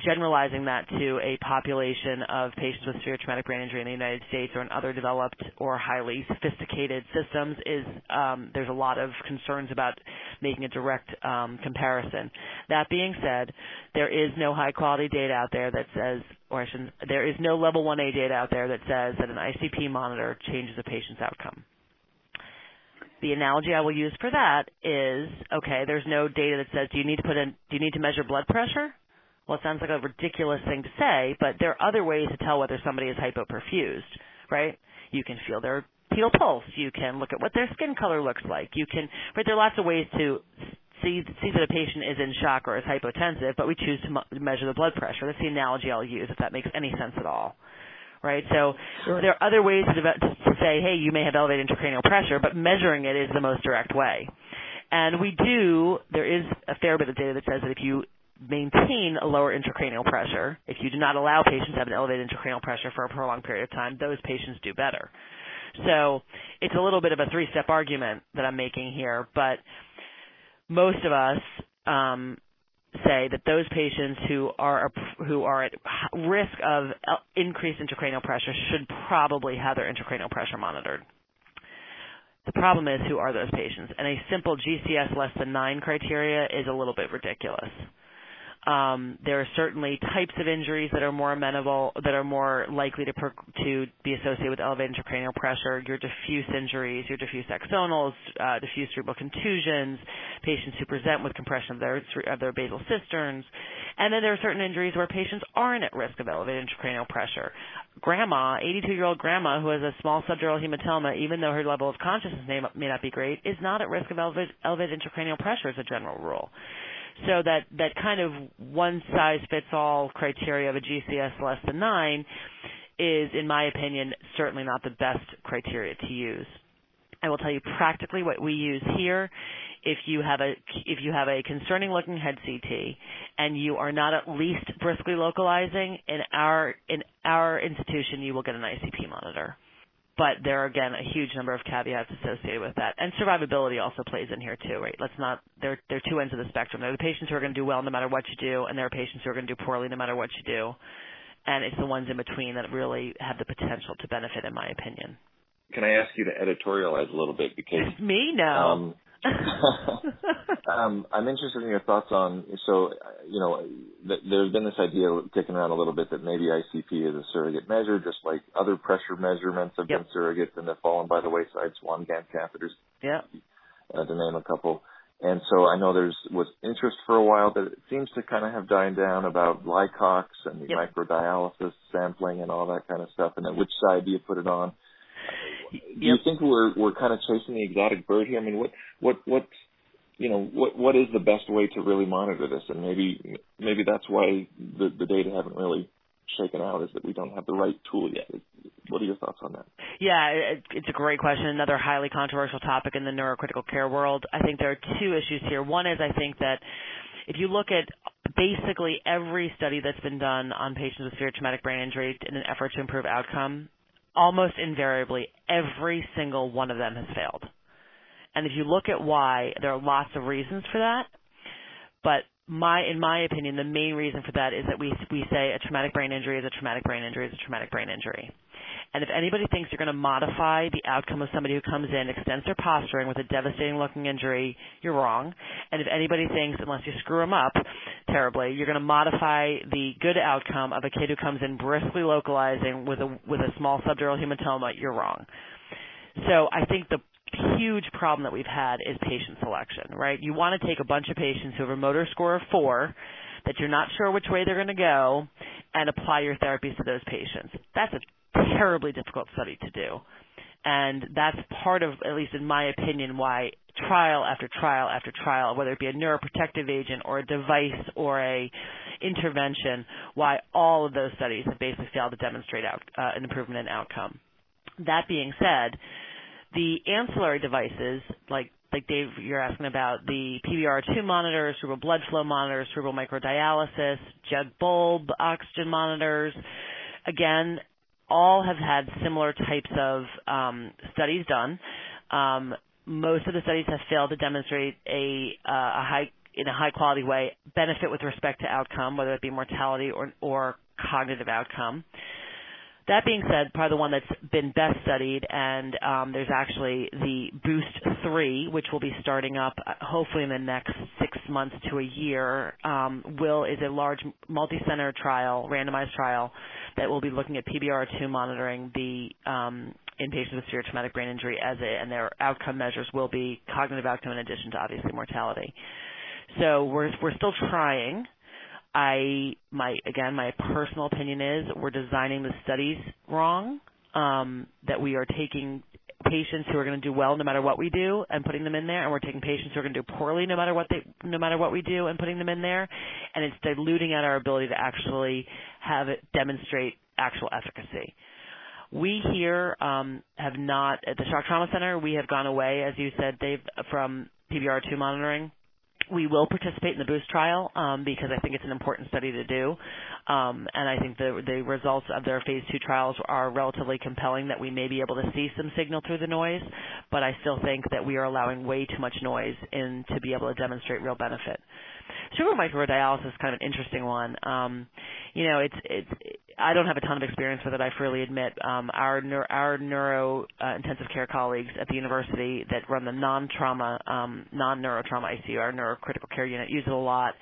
generalizing that to a population of patients with severe traumatic brain injury in the United States or in other developed or highly sophisticated systems is um, there's a lot of concerns about making a direct um, comparison. That being said, there is no high quality data out there that says, or I shouldn't, there is no level 1A data out there that says that an ICP monitor changes a patient's outcome. The analogy I will use for that is, okay, there's no data that says, do you need to put in, do you need to measure blood pressure? Well, it sounds like a ridiculous thing to say, but there are other ways to tell whether somebody is hypoperfused, right? You can feel their pedal pulse. You can look at what their skin color looks like. You can, right? There are lots of ways to see see that a patient is in shock or is hypotensive, but we choose to mo- measure the blood pressure. That's the analogy I'll use, if that makes any sense at all. Right, so sure. there are other ways to, develop, to say, hey, you may have elevated intracranial pressure, but measuring it is the most direct way. And we do, there is a fair bit of data that says that if you maintain a lower intracranial pressure, if you do not allow patients to have an elevated intracranial pressure for a prolonged period of time, those patients do better. So it's a little bit of a three-step argument that I'm making here, but most of us um, say that those patients who are who are at risk of increased intracranial pressure should probably have their intracranial pressure monitored. The problem is who are those patients? And a simple GCS less than 9 criteria is a little bit ridiculous. Um, there are certainly types of injuries that are more amenable, that are more likely to per, to be associated with elevated intracranial pressure. Your diffuse injuries, your diffuse axonals, uh, diffuse cerebral contusions, patients who present with compression of their of their basal cisterns, and then there are certain injuries where patients aren't at risk of elevated intracranial pressure. Grandma, 82-year-old grandma who has a small subdural hematoma, even though her level of consciousness may, may not be great, is not at risk of elevated, elevated intracranial pressure as a general rule. So that that kind of one size fits all criteria of a GCS less than nine is, in my opinion, certainly not the best criteria to use. I will tell you practically what we use here. If you have a if you have a concerning looking head CT and you are not at least briskly localizing in our in our institution, you will get an ICP monitor but there are again a huge number of caveats associated with that. And survivability also plays in here too, right? Let's not there there are two ends of the spectrum. There are the patients who are going to do well no matter what you do, and there are patients who are going to do poorly no matter what you do. And it's the ones in between that really have the potential to benefit, in my opinion. Can I ask you to editorialize a little bit because me no. Um, um, I'm interested in your thoughts on so you know th- there's been this idea kicking around a little bit that maybe ICP is a surrogate measure, just like other pressure measurements have yep. been surrogates and they've fallen by the wayside. Swan Ganz catheters, yeah, uh, to name a couple. And so I know there's was interest for a while, but it seems to kind of have died down about Licox and the yep. microdialysis sampling and all that kind of stuff. And then which side do you put it on? Do you think we're we're kind of chasing the exotic bird here? I mean, what what what you know what what is the best way to really monitor this? And maybe maybe that's why the the data haven't really shaken out is that we don't have the right tool yet. What are your thoughts on that? Yeah, it, it's a great question. Another highly controversial topic in the neurocritical care world. I think there are two issues here. One is I think that if you look at basically every study that's been done on patients with severe traumatic brain injury in an effort to improve outcome, almost invariably every single one of them has failed. And if you look at why, there are lots of reasons for that. But my, in my opinion, the main reason for that is that we we say a traumatic brain injury is a traumatic brain injury is a traumatic brain injury. And if anybody thinks you're going to modify the outcome of somebody who comes in, extends their posturing with a devastating looking injury, you're wrong. And if anybody thinks, unless you screw them up terribly, you're going to modify the good outcome of a kid who comes in briskly localizing with a with a small subdural hematoma, you're wrong. So I think the huge problem that we've had is patient selection, right? You want to take a bunch of patients who have a motor score of four that you're not sure which way they're going to go and apply your therapies to those patients. That's a terribly difficult study to do. And that's part of, at least in my opinion, why trial after trial after trial, whether it be a neuroprotective agent or a device or a intervention, why all of those studies have basically failed to demonstrate out, uh, an improvement in outcome. That being said, the ancillary devices, like like Dave, you're asking about the PVR2 monitors, cerebral blood flow monitors, cerebral microdialysis, JEG bulb oxygen monitors. Again, all have had similar types of um, studies done. Um, most of the studies have failed to demonstrate a, uh, a high in a high quality way benefit with respect to outcome, whether it be mortality or, or cognitive outcome. That being said, probably the one that's been best studied, and um, there's actually the Boost 3, which will be starting up uh, hopefully in the next six months to a year. Um, will is a large multi-center trial, randomized trial, that will be looking at PBR2 monitoring the um, in patients with severe traumatic brain injury as a, and their outcome measures will be cognitive outcome in addition to obviously mortality. So we're we're still trying. I my again my personal opinion is we're designing the studies wrong. Um, that we are taking patients who are going to do well no matter what we do and putting them in there, and we're taking patients who are going to do poorly no matter what they no matter what we do and putting them in there, and it's diluting out our ability to actually have it demonstrate actual efficacy. We here um, have not at the Shock Trauma Center. We have gone away, as you said, Dave, from PBR2 monitoring we will participate in the boost trial um, because I think it's an important study to do, um, and I think the the results of their phase two trials are relatively compelling. That we may be able to see some signal through the noise, but I still think that we are allowing way too much noise in to be able to demonstrate real benefit. Cerebral microdialysis is kind of an interesting one. Um, you know, it's it's I don't have a ton of experience with it. I freely admit. Um, our neuro, our neuro uh, intensive care colleagues at the university that run the non-trauma, um, non-neurotrauma ICU, our neurocritical care unit, use it a lot.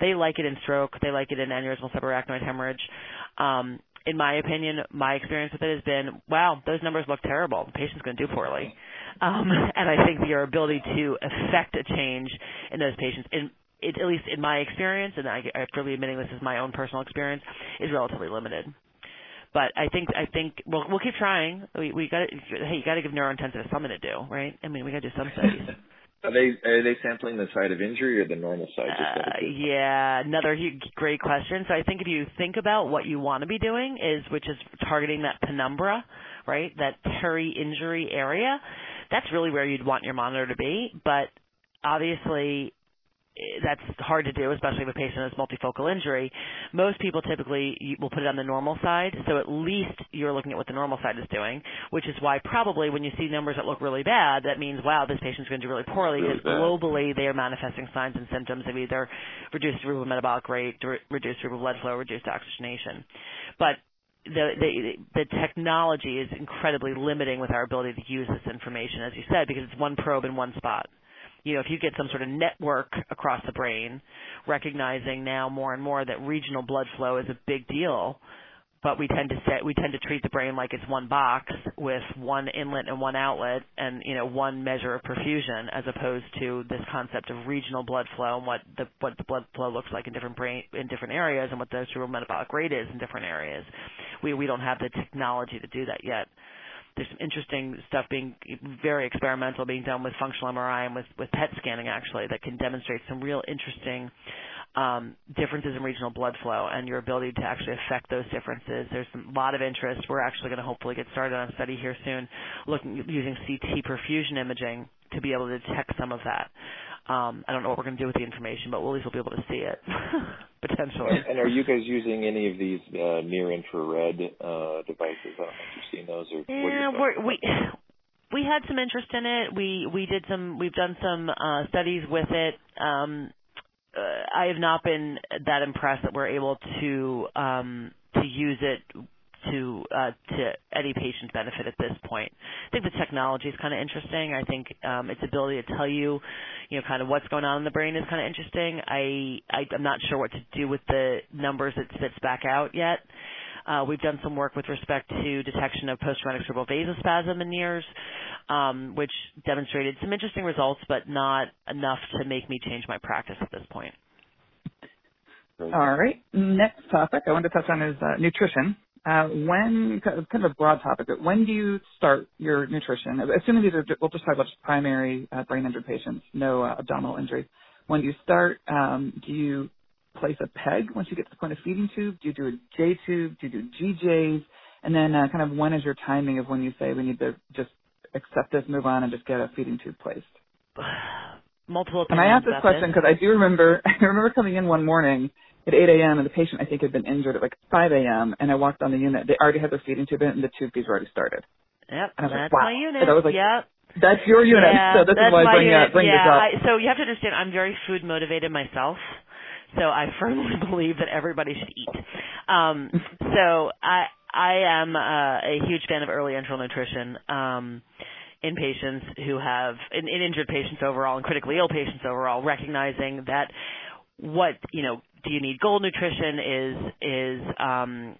They like it in stroke. They like it in aneurysmal subarachnoid hemorrhage. Um, in my opinion, my experience with it has been, wow, those numbers look terrible. The patient's going to do poorly. Um, and I think your ability to affect a change in those patients, in, it, at least in my experience, and I, I'm freely admitting this is my own personal experience, is relatively limited. But I think I think we'll we'll keep trying. We we got hey, you got to give neurointensivists something to do, right? I mean, we got to do some studies. Are they are they sampling the site of injury or the normal site? Uh, yeah, another great question. So I think if you think about what you want to be doing is, which is targeting that penumbra, right, that peri-injury area, that's really where you'd want your monitor to be. But obviously, that's hard to do, especially if a patient has multifocal injury. Most people typically will put it on the normal side, so at least you're looking at what the normal side is doing, which is why probably when you see numbers that look really bad, that means, wow, this patient's going to do really poorly because really globally they are manifesting signs and symptoms of either reduced cerebral metabolic rate, reduced cerebral blood flow, reduced oxygenation. But the, the the technology is incredibly limiting with our ability to use this information, as you said, because it's one probe in one spot you know, if you get some sort of network across the brain, recognizing now more and more that regional blood flow is a big deal, but we tend to say we tend to treat the brain like it's one box with one inlet and one outlet and you know one measure of perfusion as opposed to this concept of regional blood flow and what the what the blood flow looks like in different brain in different areas and what the cerebral metabolic rate is in different areas. We we don't have the technology to do that yet there's some interesting stuff being very experimental being done with functional MRI and with, with PET scanning actually that can demonstrate some real interesting um, differences in regional blood flow and your ability to actually affect those differences. There's a lot of interest. We're actually going to hopefully get started on a study here soon looking using CT perfusion imaging to be able to detect some of that. Um, I don't know what we're going to do with the information, but we'll at least we'll be able to see it potentially. And are you guys using any of these uh, near infrared uh, devices? I don't know if you've seen those or. Yeah, we're, we we had some interest in it. We we did some. We've done some uh, studies with it. Um, uh, I have not been that impressed that we're able to um, to use it to uh, to any patient's benefit at this point. I think the technology is kind of interesting. I think um, its ability to tell you, you know, kind of what's going on in the brain is kind of interesting. I, I I'm not sure what to do with the numbers it spits back out yet. Uh, we've done some work with respect to detection of post-traumatic cerebral vasospasm in NIRS, um, which demonstrated some interesting results, but not enough to make me change my practice at this point. All right. Next topic I wanted to touch on is uh, nutrition. Uh, when kind of a broad topic, but when do you start your nutrition? Assuming these are, we'll just talk about just primary uh, brain injured patients, no uh, abdominal injury. When do you start? Um, do you place a peg once you get to the point of feeding tube? Do you do a J tube? Do you do GJs? And then uh, kind of when is your timing of when you say we need to just accept this, move on, and just get a feeding tube placed? Multiple. And I asked this question because I do remember I remember coming in one morning at 8 a.m. and the patient I think had been injured at like 5 a.m. and I walked on the unit. They already had their feeding tube in and the tube were already started. Yep, and I was that's like, wow. my unit. And I was like, yep. That's your unit. Yeah, so this that's is why I bring. Uh, bring yeah, this up. I, so you have to understand, I'm very food motivated myself. So I firmly believe that everybody should eat. Um, so I I am uh, a huge fan of early enteral nutrition. Um, in patients who have in, in injured patients overall and critically ill patients overall, recognizing that what you know do you need goal nutrition is is um,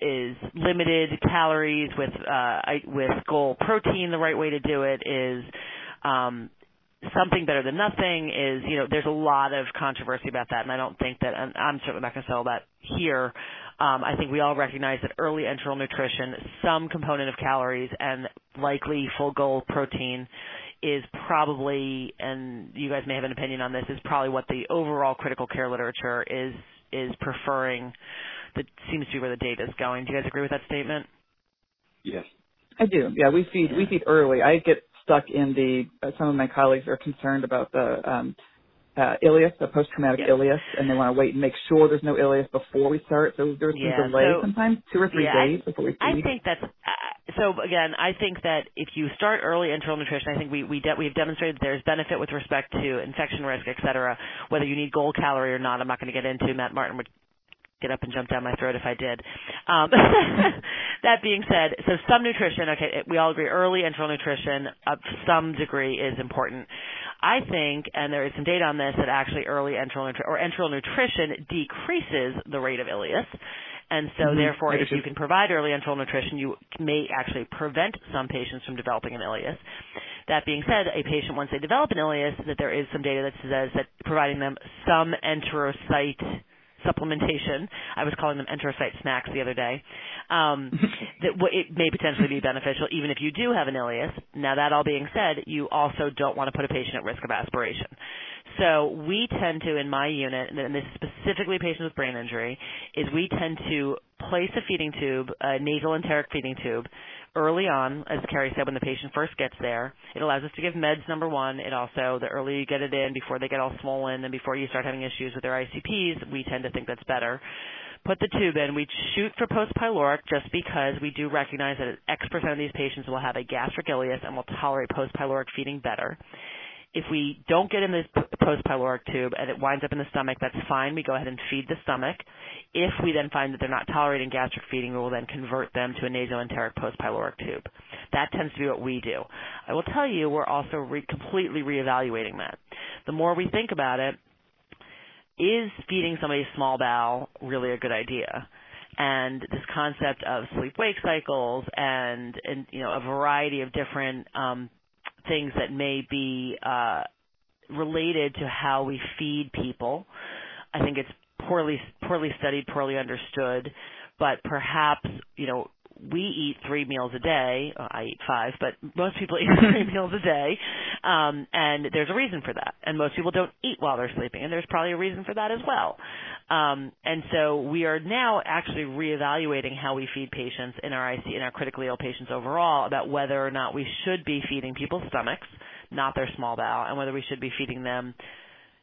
is limited calories with uh, with goal protein. The right way to do it is um, something better than nothing. Is you know there's a lot of controversy about that, and I don't think that I'm certainly not going to sell that here. Um, I think we all recognize that early enteral nutrition, some component of calories, and likely full goal protein is probably, and you guys may have an opinion on this, is probably what the overall critical care literature is is preferring. That seems to be where the data is going. Do you guys agree with that statement? Yes. I do. Yeah, we feed yeah. we feed early. I get stuck in the. Uh, some of my colleagues are concerned about the um, uh, ileus, the post-traumatic yes. ileus, and they want to wait and make sure there's no ileus before we start. So there's some yeah, delay so, sometimes, two or three yeah, days before we feed. I think that's. Uh, so again, I think that if you start early enteral nutrition, I think we we de- we've demonstrated there's benefit with respect to infection risk, et cetera. Whether you need goal calorie or not, I'm not going to get into. Matt Martin would get up and jump down my throat if I did. Um, that being said, so some nutrition, okay, we all agree early enteral nutrition of some degree is important. I think, and there is some data on this, that actually early enteral nutri- or enteral nutrition decreases the rate of ileus. And so Mhm. therefore, if you can provide early enteral nutrition, you may actually prevent some patients from developing an ileus. That being said, a patient, once they develop an ileus, that there is some data that says that providing them some enterocyte supplementation. I was calling them enterocyte snacks the other day. Um, that w- it may potentially be beneficial even if you do have an ileus. Now, that all being said, you also don't want to put a patient at risk of aspiration. So we tend to, in my unit, and this is specifically patients with brain injury, is we tend to place a feeding tube, a nasal enteric feeding tube, early on, as Carrie said, when the patient first gets there. It allows us to give meds, number one. It also, the earlier you get it in, before they get all swollen and before you start having issues with their ICPs, we tend to think that's better. Put the tube in. We shoot for post-pyloric just because we do recognize that X percent of these patients will have a gastric ileus and will tolerate post-pyloric feeding better. If we don't get in this post-pyloric tube and it winds up in the stomach, that's fine. We go ahead and feed the stomach. If we then find that they're not tolerating gastric feeding, we will then convert them to a nasoenteric post-pyloric tube. That tends to be what we do. I will tell you, we're also re- completely reevaluating that. The more we think about it, is feeding somebody a small bowel really a good idea? And this concept of sleep-wake cycles and, and you know a variety of different um, things that may be uh, related to how we feed people. I think it's poorly poorly studied, poorly understood, but perhaps you know we eat three meals a day. I eat five, but most people eat three meals a day, um, and there's a reason for that. And most people don't eat while they're sleeping, and there's probably a reason for that as well. Um, and so we are now actually reevaluating how we feed patients in our IC in our critically ill patients overall about whether or not we should be feeding people's stomachs, not their small bowel, and whether we should be feeding them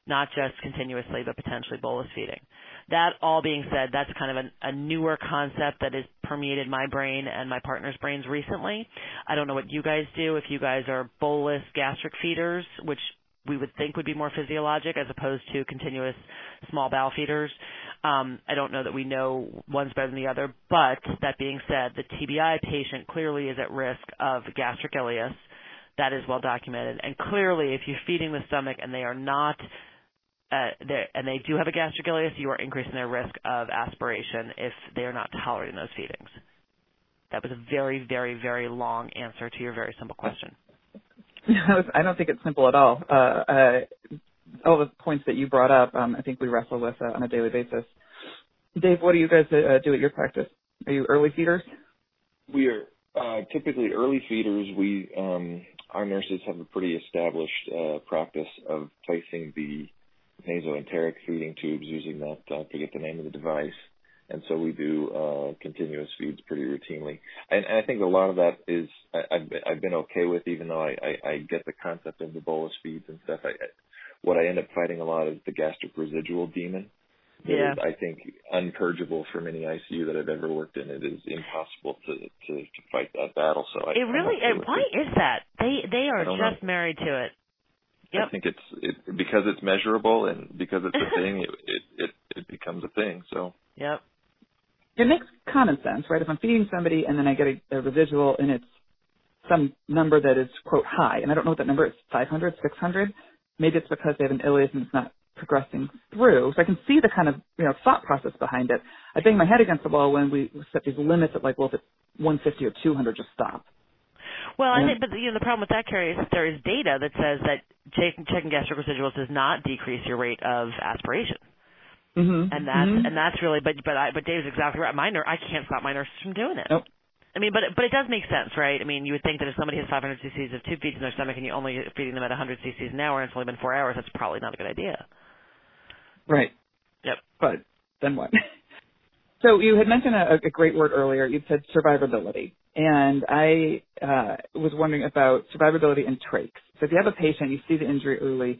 not just continuously but potentially bolus feeding. That all being said, that's kind of a, a newer concept that has permeated my brain and my partner's brains recently. I don't know what you guys do if you guys are bolus gastric feeders, which we would think would be more physiologic as opposed to continuous small bowel feeders. Um, I don't know that we know one's better than the other, but that being said, the TBI patient clearly is at risk of gastric ileus. That is well documented. And clearly, if you're feeding the stomach and they are not and they do have a gastric ileus, you are increasing their risk of aspiration if they are not tolerating those feedings. That was a very, very, very long answer to your very simple question. I don't think it's simple at all. Uh, uh, all the points that you brought up, um, I think we wrestle with uh, on a daily basis. Dave, what do you guys uh, do at your practice? Are you early feeders? We are uh, typically early feeders. We um, our nurses have a pretty established uh, practice of placing the nasoenteric feeding tubes using that, uh, I forget the name of the device. And so we do uh, continuous feeds pretty routinely. And, and I think a lot of that is I, I've, been, I've been okay with, even though I, I, I get the concept of the bolus feeds and stuff. I, I, what I end up fighting a lot is the gastric residual demon. That Yeah. is, I think, unpurgeable from any ICU that I've ever worked in. It is impossible to, to, to fight that battle. So I, It really, I'm okay it, with why is that? They they are just married to it. Yep. I think it's it, because it's measurable and because it's a thing. It, it it it becomes a thing. So Yep. It makes common sense, right? If I'm feeding somebody and then I get a, a residual and it's some number that is quote high, and I don't know what that number is, 500, 600. Maybe it's because they have an ileus and it's not progressing through. So I can see the kind of you know thought process behind it. I bang my head against the wall when we set these limits at like, well, if it's 150 or 200, just stop. Well, I think, but you know, the problem with that, Carrie, is that there is data that says that checking, checking gastric residuals does not decrease your rate of aspiration, Mm-hmm. and that's mm-hmm. and that's really. But but I, but Dave's exactly right. My ner- I can't stop my nurses from doing it. Nope. I mean, but but it does make sense, right? I mean, you would think that if somebody has 500 cc's of tube feeds in their stomach and you're only feeding them at 100 cc's an hour and it's only been four hours, that's probably not a good idea. Right. Yep. But then what? So you had mentioned a, a great word earlier. You said survivability, and I uh, was wondering about survivability and trachs. So if you have a patient, you see the injury early,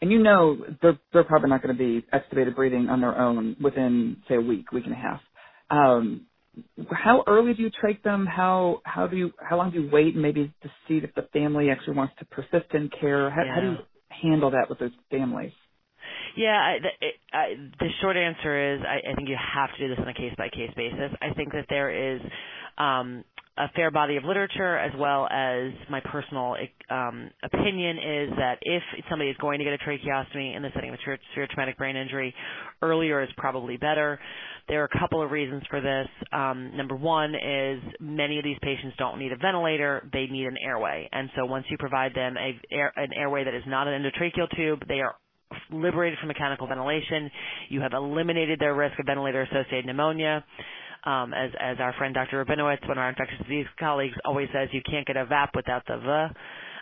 and you know they're they're probably not going to be extubated breathing on their own within say a week, week and a half. Um, how early do you trach them? How how do you how long do you wait, maybe to see if the family actually wants to persist in care? How, yeah. how do you handle that with those families? Yeah, I, the, it, I, the short answer is I, I think you have to do this on a case by case basis. I think that there is a fair body of literature as well as my personal um, opinion is that if somebody is going to get a tracheostomy in the setting of a severe traumatic brain injury, earlier is probably better. There are a couple of reasons for this. Um, number one is many of these patients don't need a ventilator; they need an airway, and so once you provide them an airway that is not an endotracheal tube, they are liberated from mechanical ventilation. You have eliminated their risk of ventilator-associated pneumonia um, as as our friend Dr. Rabinowitz, one of our infectious disease colleagues, always says, you can't get a VAP without the V.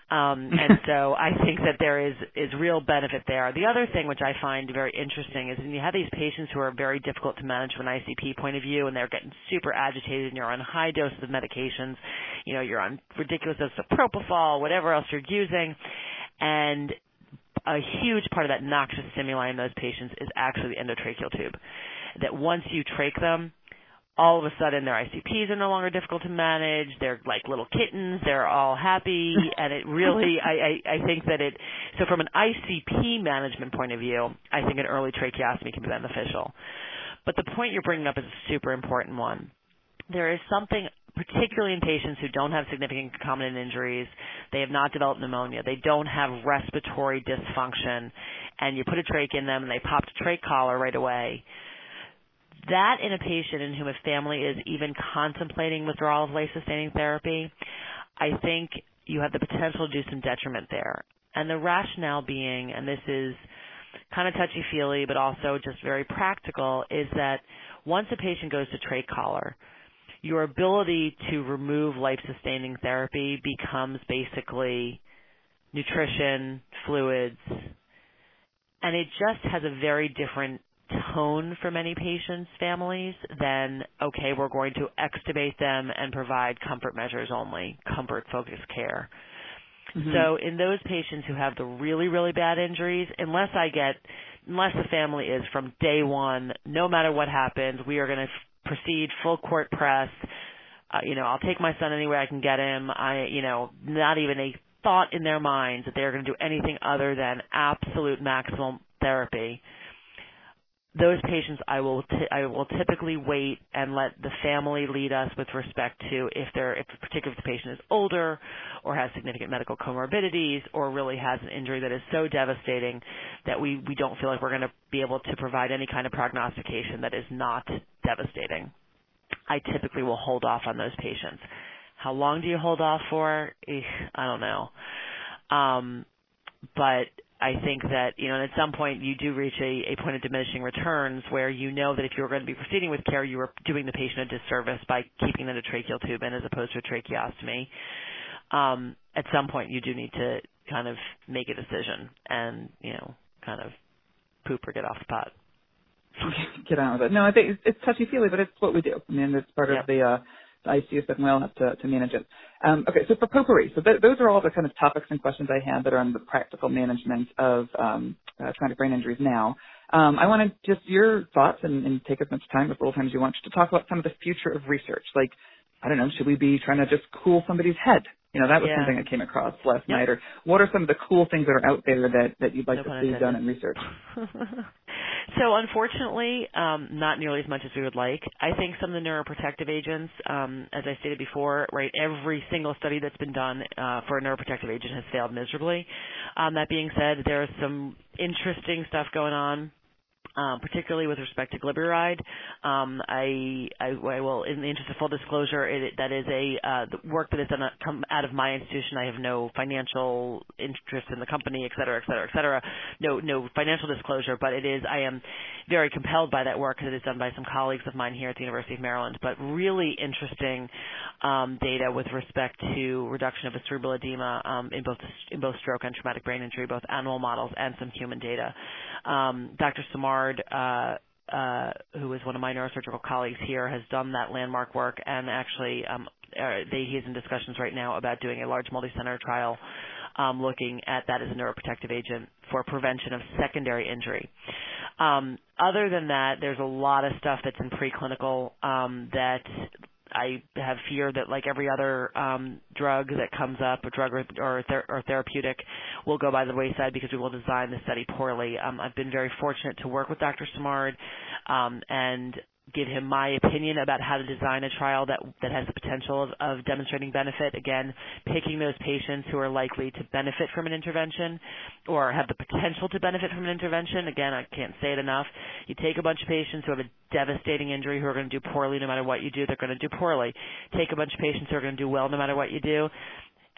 Um, and so I think that there is is real benefit there. The other thing which I find very interesting is when you have these patients who are very difficult to manage from an ICP point of view, and they're getting super agitated, and you're on high doses of medications, you know, you're on ridiculous doses of propofol, whatever else you're using, and a huge part of that noxious stimuli in those patients is actually the endotracheal tube. That once you trach them, all of a sudden their ICPs are no longer difficult to manage. They're like little kittens. They're all happy, and it really, I, I, I think that it. So from an ICP management point of view, I think an early tracheostomy can be beneficial. But the point you're bringing up is a super important one. There is something, particularly in patients who don't have significant concomitant injuries, they have not developed pneumonia, they don't have respiratory dysfunction, and you put a trach in them and they pop a trach collar right away that in a patient in whom a family is even contemplating withdrawal of life-sustaining therapy, I think you have the potential to do some detriment there. And the rationale being, and this is kind of touchy-feely, but also just very practical, is that once a patient goes to trach collar, your ability to remove life-sustaining therapy becomes basically nutrition, fluids, and it just has a very different tone for many patients' families than, okay, we're going to extubate them and provide comfort measures only, comfort focused care. Mm-hmm. So in those patients who have the really, really bad injuries, unless I get, unless the family is from day one, no matter what happens, we are going to f- proceed full court press. Uh, you know, I'll take my son anywhere I can get him. I, you know, not even a thought in their minds that they're going to do anything other than absolute maximum therapy those patients I will t- I will typically wait and let the family lead us with respect to if they're if particularly if the patient is older or has significant medical comorbidities or really has an injury that is so devastating that we we don't feel like we're going to be able to provide any kind of prognostication that is not devastating. I typically will hold off on those patients. How long do you hold off for? I don't know. Um, but I think that, you know, and at some point you do reach a, a point of diminishing returns where you know that if you're going to be proceeding with care, you are doing the patient a disservice by keeping them in a tracheal tube in as opposed to a tracheostomy. Um, at some point you do need to kind of make a decision and, you know, kind of poop or get off the pot. Get out of it. No, I think it's touchy feely, but it's what we do. I mean, it's part yep. of the uh, ICU system. We'll have to, to manage it. Um, okay, so for potpourri, so th- those are all the kind of topics and questions I had that are on the practical management of um, uh, traumatic brain injuries now. Um, I to just your thoughts and, and take as much time, as little time as you want, to talk about some of the future of research. Like, I don't know, should we be trying to just cool somebody's head? You know, that was yeah. something I came across last night. Or what are some of the cool things that are out there that, that you'd like no to see done in research? So unfortunately, um, not nearly as much as we would like. I think some of the neuroprotective agents, um, as I stated before, right, every single study that's been done uh, for a neuroprotective agent has failed miserably. Um, that being said, there is some interesting stuff going on um, particularly with respect to glyburide. Um, I, I, I, will, in the interest of full disclosure, it, that is a uh, work that is done come out of my institution. I have no financial interest in the company, et cetera, et cetera, et cetera. No, no financial disclosure, but it is. I am very compelled by that work because it is done by some colleagues of mine here at the University of Maryland. But really interesting um, data with respect to reduction of cerebral edema um, in both in both stroke and traumatic brain injury, both animal models and some human data. Um, Dr. Simard, uh, uh, who is one of my neurosurgical colleagues here, has done that landmark work, and actually, um, uh, he's in discussions right now about doing a large multi-center trial um, looking at that as a neuroprotective agent for prevention of secondary injury. Other than that, there's a lot of stuff that's in preclinical that I have fear that, like every other um, drug that comes up, a drug or, or, ther- or therapeutic, will go by the wayside because we will design the study poorly. Um, I've been very fortunate to work with Dr. Simard, um, and give him my opinion about how to design a trial that that has the potential of, of demonstrating benefit. Again, picking those patients who are likely to benefit from an intervention or have the potential to benefit from an intervention. Again, I can't say it enough. You take a bunch of patients who have a devastating injury who are going to do poorly no matter what you do. They're going to do poorly. Take a bunch of patients who are going to do well no matter what you do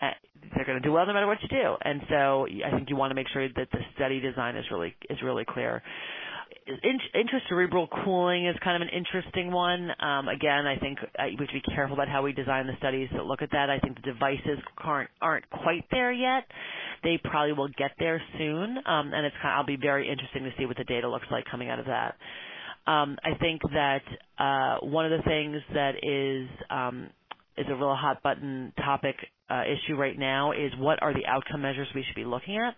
uh, they're going to do well no matter what you do. And so I think you want to make sure that the study design is really is really clear intracerebral cooling is kind of an interesting one. Um, again, I think uh, we have to be careful about how we design the studies that look at that. I think the devices aren't, quite there yet. They probably will get there soon, um, and it's kind of, I'll be very interesting to see what the data looks like coming out of that. Um, I think that uh, one of the things that is is a real hot button topic uh, issue right now is what are the outcome measures we should be looking at.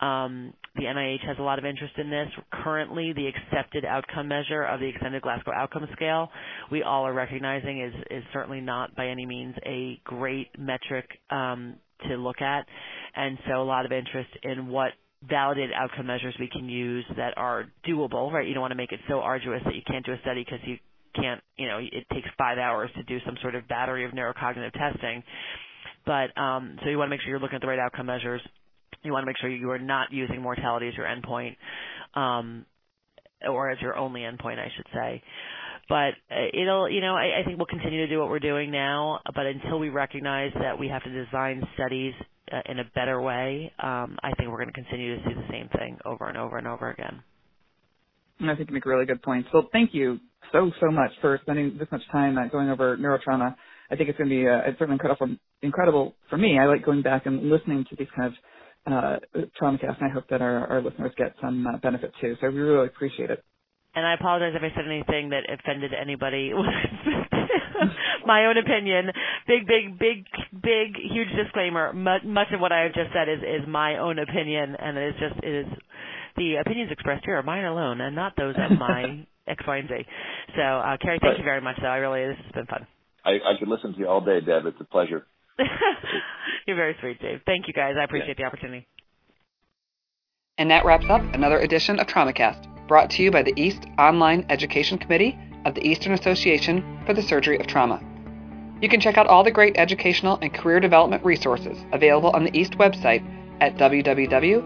Um, the NIH has a lot of interest in this. Currently, the accepted outcome measure of the Extended Glasgow Outcome Scale, we all are recognizing is, is certainly not by any means a great metric um, to look at. And so a lot of interest in what validated outcome measures we can use that are doable, right? You don't want to make it so arduous that you can't do a study because you can't, you know, it takes five hours to do some sort of battery of neurocognitive testing. But um, so you want to make sure you're looking at the right outcome measures you want to make sure you are not using mortality as your endpoint, um, or as your only endpoint, I should say. But uh, it'll, you know, I, I think we'll continue to do what we're doing now. But until we recognize that we have to design studies uh, in a better way, um, I think we're going to continue to see the same thing over and over and over again. I think you make really good points. So thank you so so much for spending this much time uh, going over neurotrauma. I think it's going to be uh, it's certainly incredible incredible for me. I like going back and listening to these kind of uh, Traumacast, and I hope that our, our listeners get some uh, benefit too. So we really appreciate it. And I apologize if I said anything that offended anybody. My own opinion. Big, big, big, big, huge disclaimer. Much, much of what I have just said is is my own opinion, and it is just it is the opinions expressed here are mine alone, and not those of my X, Y, and Z. So, uh, Carrie, thank you very much. Though I really this has been fun. I, I could listen to you all day, Deb. It's a pleasure. You're very sweet, Dave. Thank you, guys. I appreciate yeah. the opportunity. And that wraps up another edition of TraumaCast, brought to you by the East Online Education Committee of the Eastern Association for the Surgery of Trauma. You can check out all the great educational and career development resources available on the East website at www.east.org.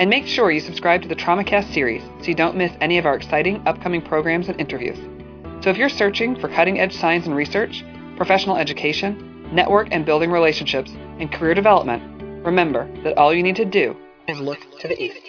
And make sure you subscribe to the TraumaCast series so you don't miss any of our exciting upcoming programs and interviews. So if you're searching for cutting edge science and research, professional education, network and building relationships, and career development, remember that all you need to do is look to the east.